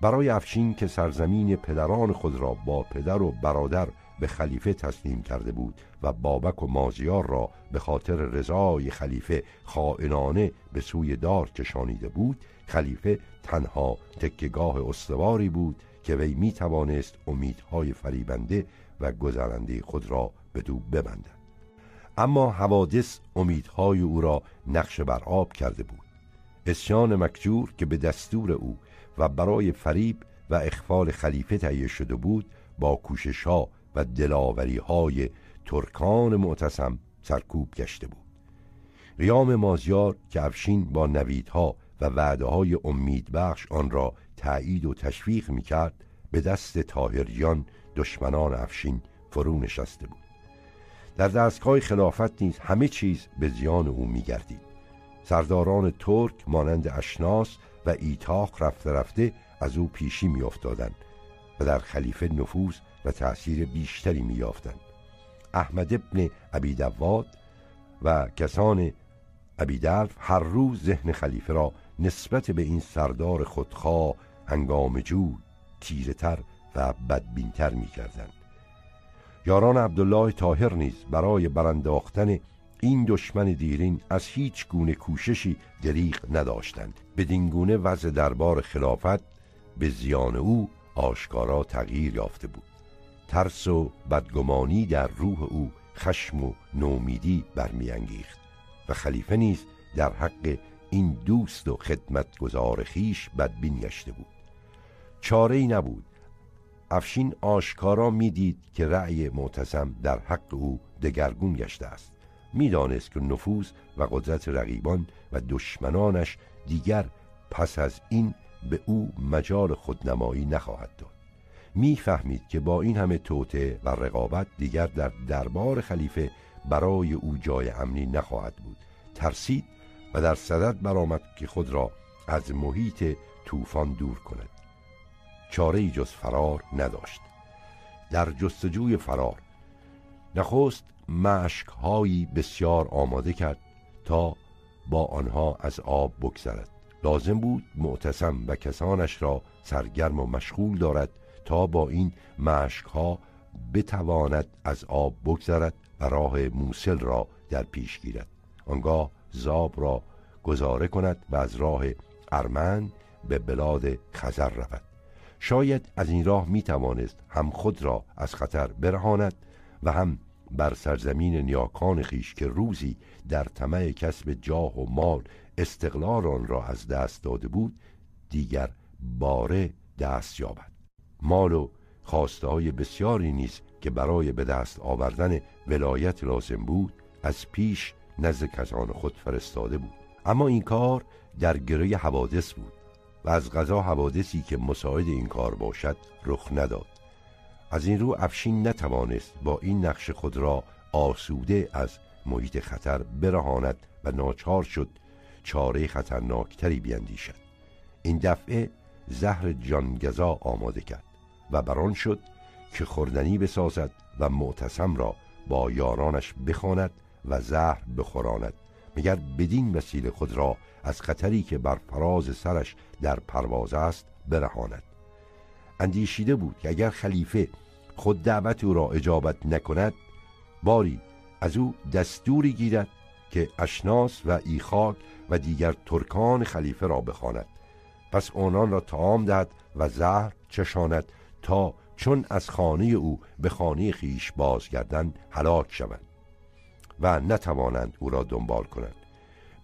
برای افشین که سرزمین پدران خود را با پدر و برادر به خلیفه تسلیم کرده بود و بابک و مازیار را به خاطر رضای خلیفه خائنانه به سوی دار کشانیده بود خلیفه تنها تکگاه استواری بود که وی می توانست امیدهای فریبنده و گذرنده خود را به دو ببندد. اما حوادث امیدهای او را نقش بر آب کرده بود. اسیان مکجور که به دستور او و برای فریب و اخفال خلیفه تهیه شده بود با کوشش ها و دلاوری های ترکان معتصم سرکوب گشته بود. قیام مازیار که افشین با نویدها و وعده های امید بخش آن را تایید و تشویق می کرد به دست تاهریان دشمنان افشین فرو نشسته بود. در دستگاه خلافت نیز همه چیز به زیان او میگردید. سرداران ترک مانند اشناس و ایتاق رفته رفته از او پیشی میافتادند و در خلیفه نفوذ و تأثیر بیشتری میافتند احمد ابن ابی دواد و کسان ابیدلف هر روز ذهن خلیفه را نسبت به این سردار خودخواه جو تیرهتر و بدبینتر می کردن. یاران عبدالله تاهر نیز برای برانداختن این دشمن دیرین از هیچ گونه کوششی دریغ نداشتند. بدین گونه وضع دربار خلافت به زیان او آشکارا تغییر یافته بود. ترس و بدگمانی در روح او خشم و نومیدی برمیانگیخت و خلیفه نیز در حق این دوست و خدمتگزار خیش بدبین گشته بود. چاره ای نبود. افشین آشکارا می‌دید که رأی معتصم در حق او دگرگون گشته است. می‌دانست که نفوذ و قدرت رقیبان و دشمنانش دیگر پس از این به او مجال خودنمایی نخواهد داد. می‌فهمید که با این همه توته و رقابت دیگر در دربار خلیفه برای او جای امنی نخواهد بود. ترسید و در صدد برآمد که خود را از محیط طوفان دور کند. چاره جز فرار نداشت. در جستجوی فرار نخست مشکهایی بسیار آماده کرد تا با آنها از آب بگذرد. لازم بود معتصم و کسانش را سرگرم و مشغول دارد تا با این مشکها بتواند از آب بگذرد و راه موسل را در پیش گیرد. آنگاه زاب را گزاره کند و از راه ارمن به بلاد خزر رود. شاید از این راه می توانست هم خود را از خطر برهاند و هم بر سرزمین نیاکان خیش که روزی در طمع کسب جاه و مال استقلال آن را از دست داده بود دیگر باره دست یابد. مال و خواسته های بسیاری نیز که برای به دست آوردن ولایت لازم بود از پیش نزد کسان خود فرستاده بود. اما این کار در گره حوادث بود و از غذا حوادثی که مساعد این کار باشد رخ نداد. از این رو افشین نتوانست با این نقش خود را آسوده از محیط خطر برهاند و ناچار شد چاره خطرناکتری بیندیشد. این دفعه زهر جانگزا آماده کرد و بران شد که خوردنی بسازد و معتصم را با یارانش بخواند و زهر بخوراند. مگر بدین وسیله خود را از خطری که بر فراز سرش در پرواز است برهاند؟ اندیشیده بود که اگر خلیفه خود دعوت او را اجابت نکند باری از او دستوری گیرد که اشناس و ایخاک و دیگر ترکان خلیفه را بخواند. پس آنان را تعام دهد و زهر چشاند تا چون از خانه او به خانه خیش بازگردند هلاک شوند و نتوانند او را دنبال کنند.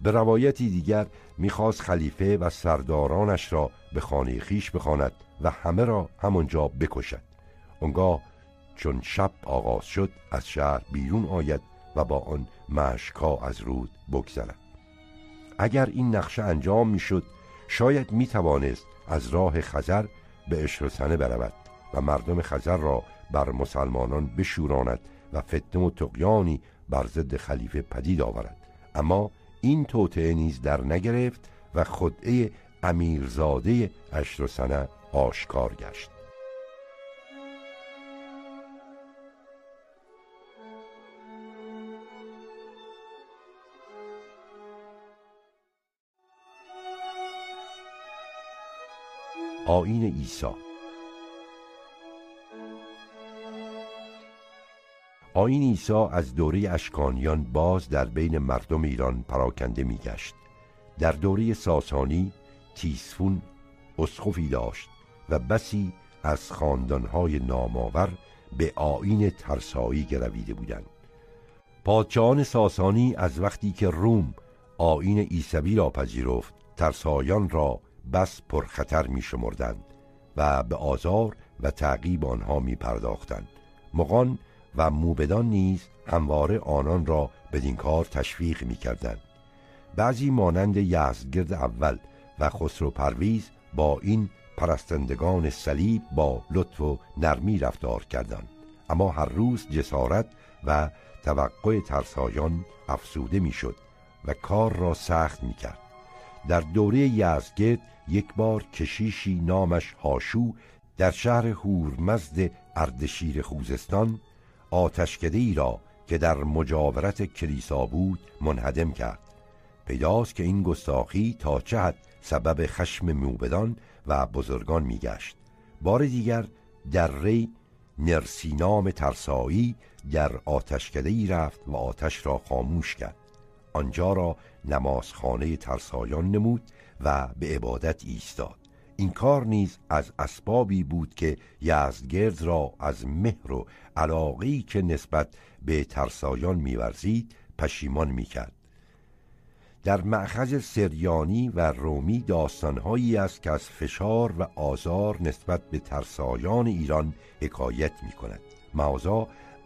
به روایتی دیگر می‌خواست خلیفه و سردارانش را به خانه خیش بخواند و همه را همانجا بکشد. آنگاه چون شب آغاز شد از شهر بیرون آید و با آن مشکا از رود بگذرد. اگر این نقشه انجام می‌شد شاید می توانست از راه خزر به اشرسنه برود و مردم خزر را بر مسلمانان بشوراند و فتنه و تقیانی بر ضد خلیفه پدید آورد. اما این توطعه نیز در نگرفت و خدعه امیرزاده اشرسنه آشکار گشت. آین عیسی. آین عیسی از دوره اشکانیان باز در بین مردم ایران پراکنده میگشت. در دوره ساسانی تیسفون اسخفی داشت و بسی از خاندانهای نامآور به آین ترسایی گرویده بودند. پادشاهان ساسانی از وقتی که روم آین عیسوی را پذیرفت ترسایان را بس پرخطر می شمردند و به آزار و تعقیب آنها می پرداختند مغان و موبدان نیز همواره آنان را بدین کار تشویق می کردند بعضی مانند یزدگرد اول و خسرو پرویز با این پرستندگان صلیب با لطف و نرمی رفتار کردند. اما هر روز جسارت و توقع ترسایان افسوده می‌شد و کار را سخت می‌کرد. در دوره یزدگرد یک بار کشیشی نامش هاشو در شهر هورمزد اردشیر خوزستان آتشکده ای را که در مجاورت کلیسا بود منهدم کرد. پیداست که این گستاخی تا چه حد سبب خشم موبدان و بزرگان میگشت. بار دیگر در ری نرسینام ترسایی در آتشکده ای رفت و آتش را خاموش کرد. آنجا را نمازخانه ترسایان نمود و به عبادت ایستاد. این کار نیز از اسبابی بود که یزدگرد را از مهر و علاقی که نسبت به ترسایان میورزید پشیمان می‌کرد. در معخذ سریانی و رومی داستانهایی است که از فشار و آزار نسبت به ترسایان ایران حکایت می کند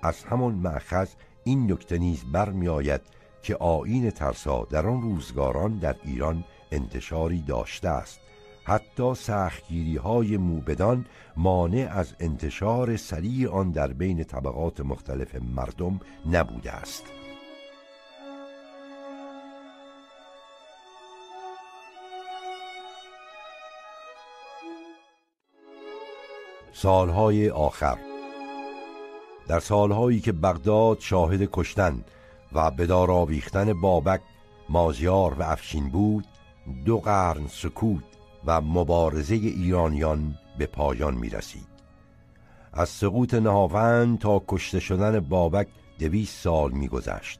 از همان معخذ این نکته نیز برمیآید که آین ترسا در آن روزگاران در ایران انتشاری داشته است. حتی سختگیری های موبدان مانع از انتشار سریع آن در بین طبقات مختلف مردم نبوده است. سالهای آخر. در سالهایی که بغداد شاهد کشتن و بدار آویختن بابک مازیار و افشین بود دو قرن سکوت و مبارزه ایرانیان به پایان می رسید از سقوط نهاوند تا کشته شدن بابک دویست سال می گذشت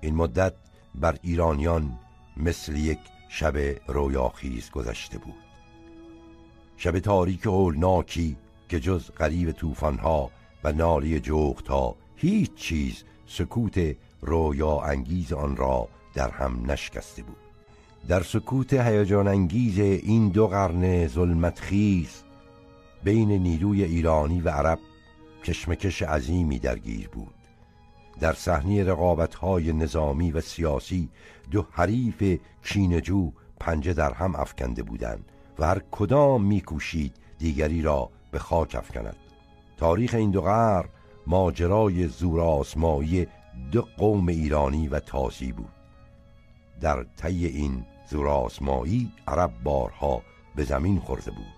این مدت بر ایرانیان مثل یک شب رویاخیز گذشته بود. شب تاریک هولناکی که جز غریب طوفانها و نالی تا هیچ چیز سکوت رویا انگیز آن را در هم نشکسته بود. در سکوت هیجان انگیز این دو قرن ظلمت خیز بین نیروی ایرانی و عرب کشمکش عظیمی درگیر بود. در صحنه رقابت‌های نظامی و سیاسی دو حریف کینجو پنجه در هم افکنده بودند و هر کدام میکوشید دیگری را به خاک افکند. تاریخ این دو قرن ماجرای زورآزمایی دو قوم ایرانی و تازی بود. در طی این زورآزمایی عرب بارها به زمین خورده بود.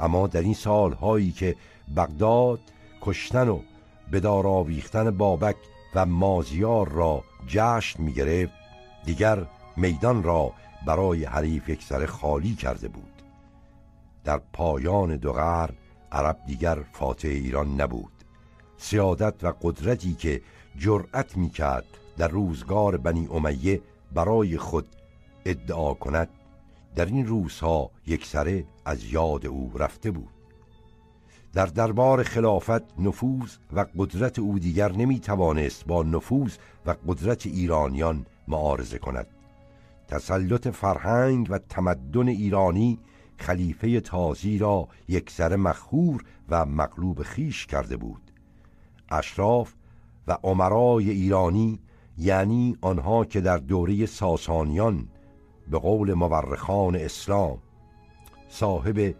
اما در این سالهایی که بغداد کشتن و بدار آویختن بابک و مازیار را جشن می گرفت دیگر میدان را برای حریف یک سر خالی کرده بود. در پایان دو قرن عرب دیگر فاتح ایران نبود. سیادت و قدرتی که جرأت می‌کرد در روزگار بنی امیه برای خود ادعا کند. در این روزها یکسره از یاد او رفته بود. در دربار خلافت نفوذ و قدرت او دیگر نمی توانست با نفوذ و قدرت ایرانیان معارضه کند. تسلط فرهنگ و تمدن ایرانی خلیفه تازی را یکسره مخهور و مغلوب خیش کرده بود. اشراف و عمرای ایرانی یعنی آنها که در دوره ساسانیان به قول مورخان اسلام صاحب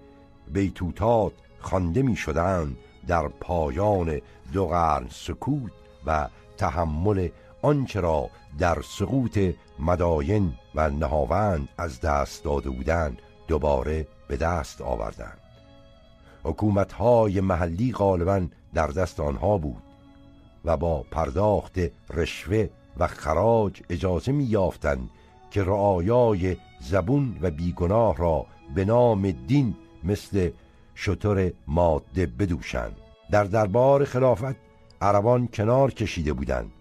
بیتوتات خوانده می شدند در پایان دو قرن سکوت و تحمل آنچه را در سقوط مداین و نهاوند از دست داده بودند دوباره به دست آوردند. حکومتهای محلی غالبا در دست آنها بود. و با پرداخت رشوه و خراج اجازه می یافتند که رعایای زبون و بیگناه را به نام دین مثل شطور ماده بدوشند. در دربار خلافت عربان کنار کشیده بودند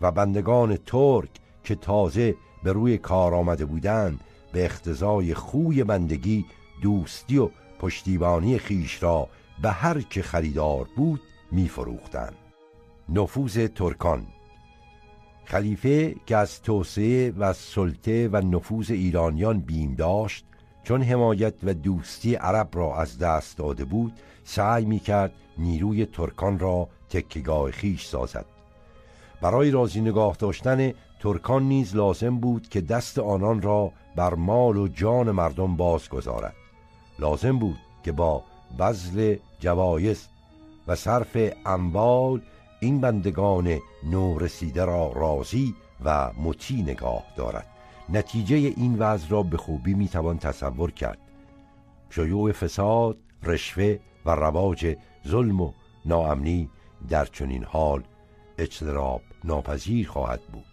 و بندگان ترک که تازه به روی کار آمده بودند به اختزای خوی بندگی دوستی و پشتیبانی خیش را به هر که خریدار بود میفروختند. نفوذ ترکان. خلیفه که از توسعه و سلطه و نفوذ ایرانیان بیم داشت چون حمایت و دوستی عرب را از دست داده بود سعی می کرد نیروی ترکان را تکگاه خیش سازد. برای راضی نگاه داشتن ترکان نیز لازم بود که دست آنان را بر مال و جان مردم باز گذارد لازم بود که با بذل جوایز و صرف اموال این بندگان نورسیده را راضی و مطی نگاه دارد. نتیجه این وضع را به خوبی می‌توان تصور کرد. شیوع فساد رشوه و رواج ظلم و ناامنی در چنین حال اجتراب ناپذیر خواهد بود.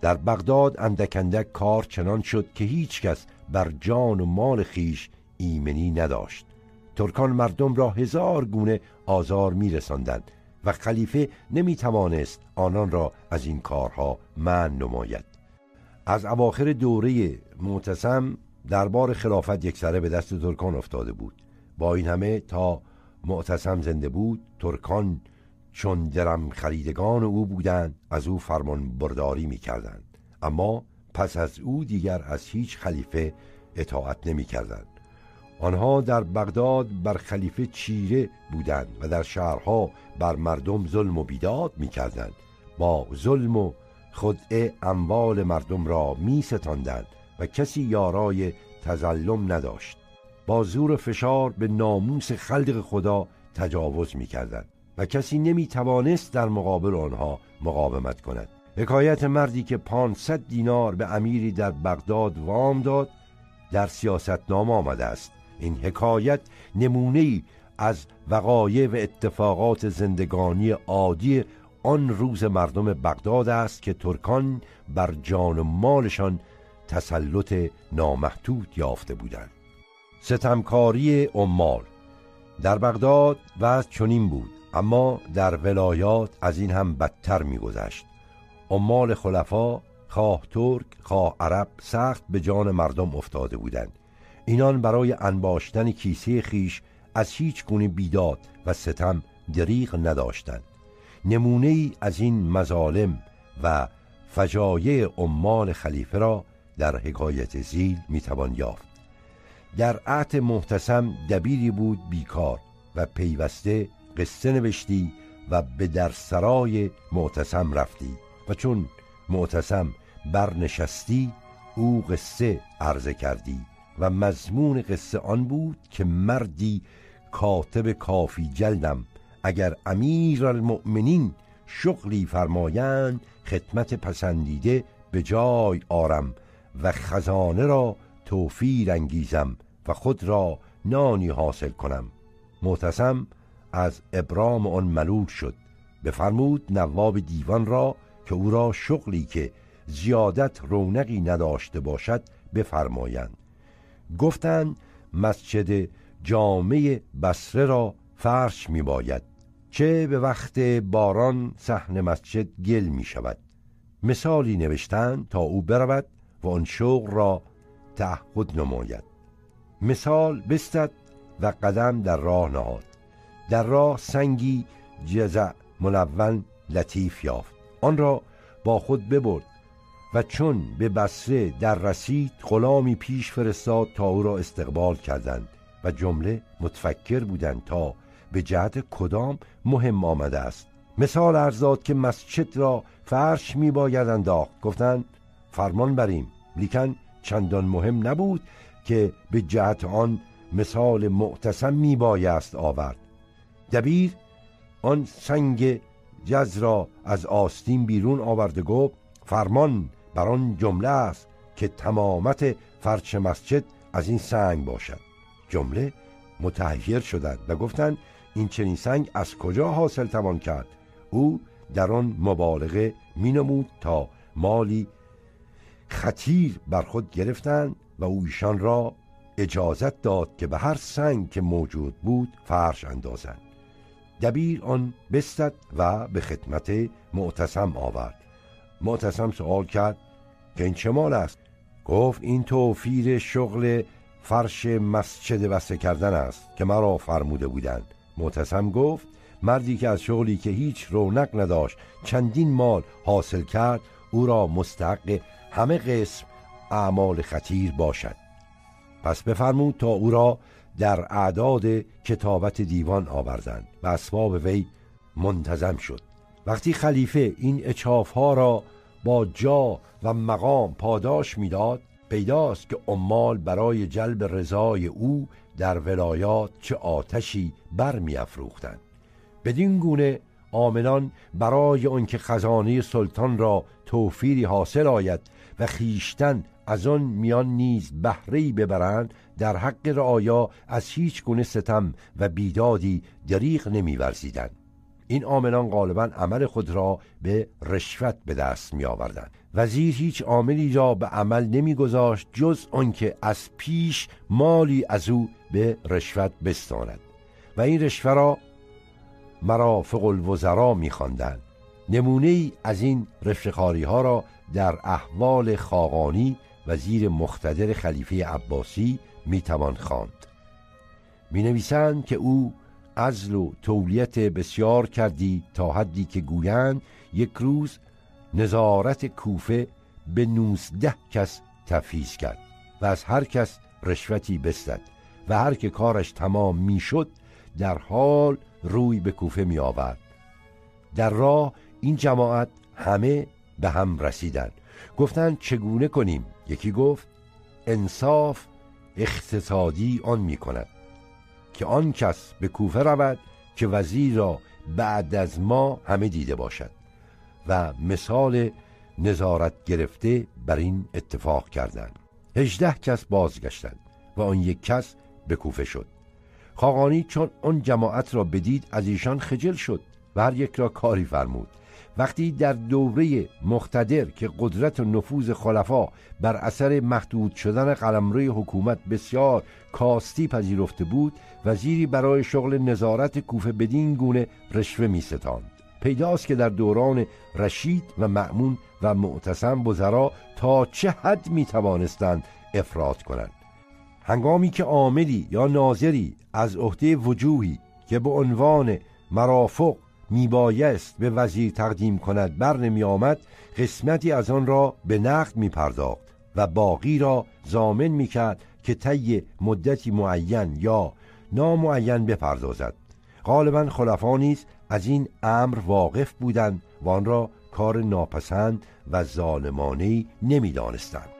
در بغداد اندک کار چنان شد که هیچکس بر جان و مال خیش ایمنی نداشت. ترکان مردم را هزار گونه آزار میرساندند. و خلیفه نمی توانست آنان را از این کارها من نماید از اواخر دوره معتصم دربار خلافت یکسره به دست ترکان افتاده بود با این همه تا معتصم زنده بود ترکان چون درم خریدگان او بودند از او فرمان برداری می کردند. اما پس از او دیگر از هیچ خلیفه اطاعت نمی کردند. آنها در بغداد بر خلیفه چیره بودند و در شهرها بر مردم ظلم و بیداد می کردند. با ظلم و خدعه اموال مردم را می ستاندند و کسی یارای تظلم نداشت. با زور فشار به ناموس خلق خدا تجاوز می کردند و کسی نمی توانست در مقابل آنها مقاومت کند. حکایت مردی که 500 دینار به امیری در بغداد وام داد در سیاست نام آمده است. این حکایت نمونه از وقایع و اتفاقات زندگانی عادی آن روز مردم بغداد است که ترکان بر جان و مالشان تسلط نامحدود یافته بودند. ستمکاری عمال در بغداد وضع چنین بود اما در ولایات از این هم بدتر میگذشت. عمال خلفا خواه ترک خواه عرب سخت به جان مردم افتاده بودند. اینان برای انباشتن کیسه خیش از هیچ گونه بیداد و ستم دریغ نداشتند. نمونه ای از این مظالم و فجایع عمال خلیفه را در حکایت زیل می‌توان یافت. در عهد محتسم دبیری بود بیکار و پیوسته قصه نوشتی و به در سرای معتصم رفتی و چون معتصم برنشستی او قصه عرضه کردی. و مضمون قصه آن بود که مردی کاتب کافی جلدم اگر امیر المؤمنین شغلی فرمایند خدمت پسندیده به جای آرم و خزانه را توفیر انگیزم و خود را نانی حاصل کنم. معتصم از ابرام آن ملول شد. بفرمود نواب دیوان را که او را شغلی که زیادت رونقی نداشته باشد بفرمایند. گفتند مسجد جامع بسره را فرش می باید چه به وقت باران صحن مسجد گل می شود مثالی نوشتند تا او برود و آن شغل را تعهد نماید. مثال بستد و قدم در راه نهاد. در راه سنگی جزع ملون لطیف یافت. آن را با خود ببرد. و چون به بسره در رسید غلامی پیش فرستاد تا او را استقبال کردند و جمله متفکر بودند تا به جهت کدام مهم آمده است. مثال ارزاد که مسجد را فرش می باید انداخت گفتند فرمان بریم. لیکن چندان مهم نبود که به جهت آن مثال معتصم می بایست آورد. دبیر آن سنگ جز را از آستین بیرون آورده گفت فرمان بر آن جمله است که تمامت فرش مسجد از این سنگ باشد. جمله متحیر شدند و گفتند این چنین سنگ از کجا حاصل توان کرد؟ او در آن مبالغه مینمود تا مالی خطیر بر خود گرفتند و او ایشان را اجازت داد که به هر سنگ که موجود بود فرش اندازند دبیر آن بستد و به خدمت معتصم آورد. معتصم سوال کرد که این چه مال است؟ گفت این توفیر شغل فرش مسجد بسته کردن است که مرا فرموده بودند. معتصم گفت مردی که از شغلی که هیچ رونق نداشت چندین مال حاصل کرد او را مستحق همه قسم اعمال خطیر باشد. پس بفرمود تا او را در اعداد کتابت دیوان آوردند و اسباب وی منتظم شد. وقتی خلیفه این اچاف ها را با جا و مقام پاداش می‌داد پیداست که عمال برای جلب رضای او در ولایات چه آتشی بر افروختند بدین گونه آمنان برای آنکه خزانه سلطان را توفیری حاصل آید و خیشتن از آن میان نیز بهره ببرند در حق رعایا از هیچ گونه ستم و بیدادی دریغ نمیورزیدند. این آمنان غالبا عمل خود را به رشوت به دست می آوردن. وزیر هیچ عاملی را به عمل نمیگذاشت جز آنکه از پیش مالی از او به رشوت بستاند. و این رشوه را مرافق الوزرا میخواندند. نمونه ای از این رشوهخواری ها را در احوال خاقانی وزیر مختدر خلیفه عباسی می‌توان خواند. می نویسند که او ازل و تولیت بسیار کردی تا حدی که گویند یک روز نظارت کوفه به نوزده کس تفیز کرد و از هر کس رشوتی بستد و هر که کارش تمام می‌شد در حال روی به کوفه می آورد در راه این جماعت همه به هم رسیدند. گفتند چگونه کنیم؟ یکی گفت انصاف اقتصادی آن می کند که آن کس به کوفه رود که وزیر را بعد از ما همه دیده باشد و مثال نظارت گرفته بر این اتفاق کردند. هجده کس بازگشتند و آن یک کس به کوفه شد. خاقانی چون آن جماعت را بدید از ایشان خجل شد و هر یک را کاری فرمود. وقتی در دوره مختدر که قدرت و نفوذ خلفا بر اثر محدود شدن قلمروی حکومت بسیار کاستی پذیرفته بود وزیری برای شغل نظارت کوفه بدین گونه رشوه می ستاند پیداست که در دوران رشید و معمون و معتصم بزرا تا چه حد می توانستند افراد کنند. هنگامی که عاملی یا ناظری از عهده وجوهی که به عنوان مرافق میبایست به وزیر تقدیم کند بر نمی آمد قسمتی از آن را به نقد می پرداخت و باقی را زامن می کرد که طی مدتی معین یا نامعین بپردازد. غالبا خلفا نیز از این امر واقف بودند و آن را کار ناپسند و ظالمانه نمی‌دانستند.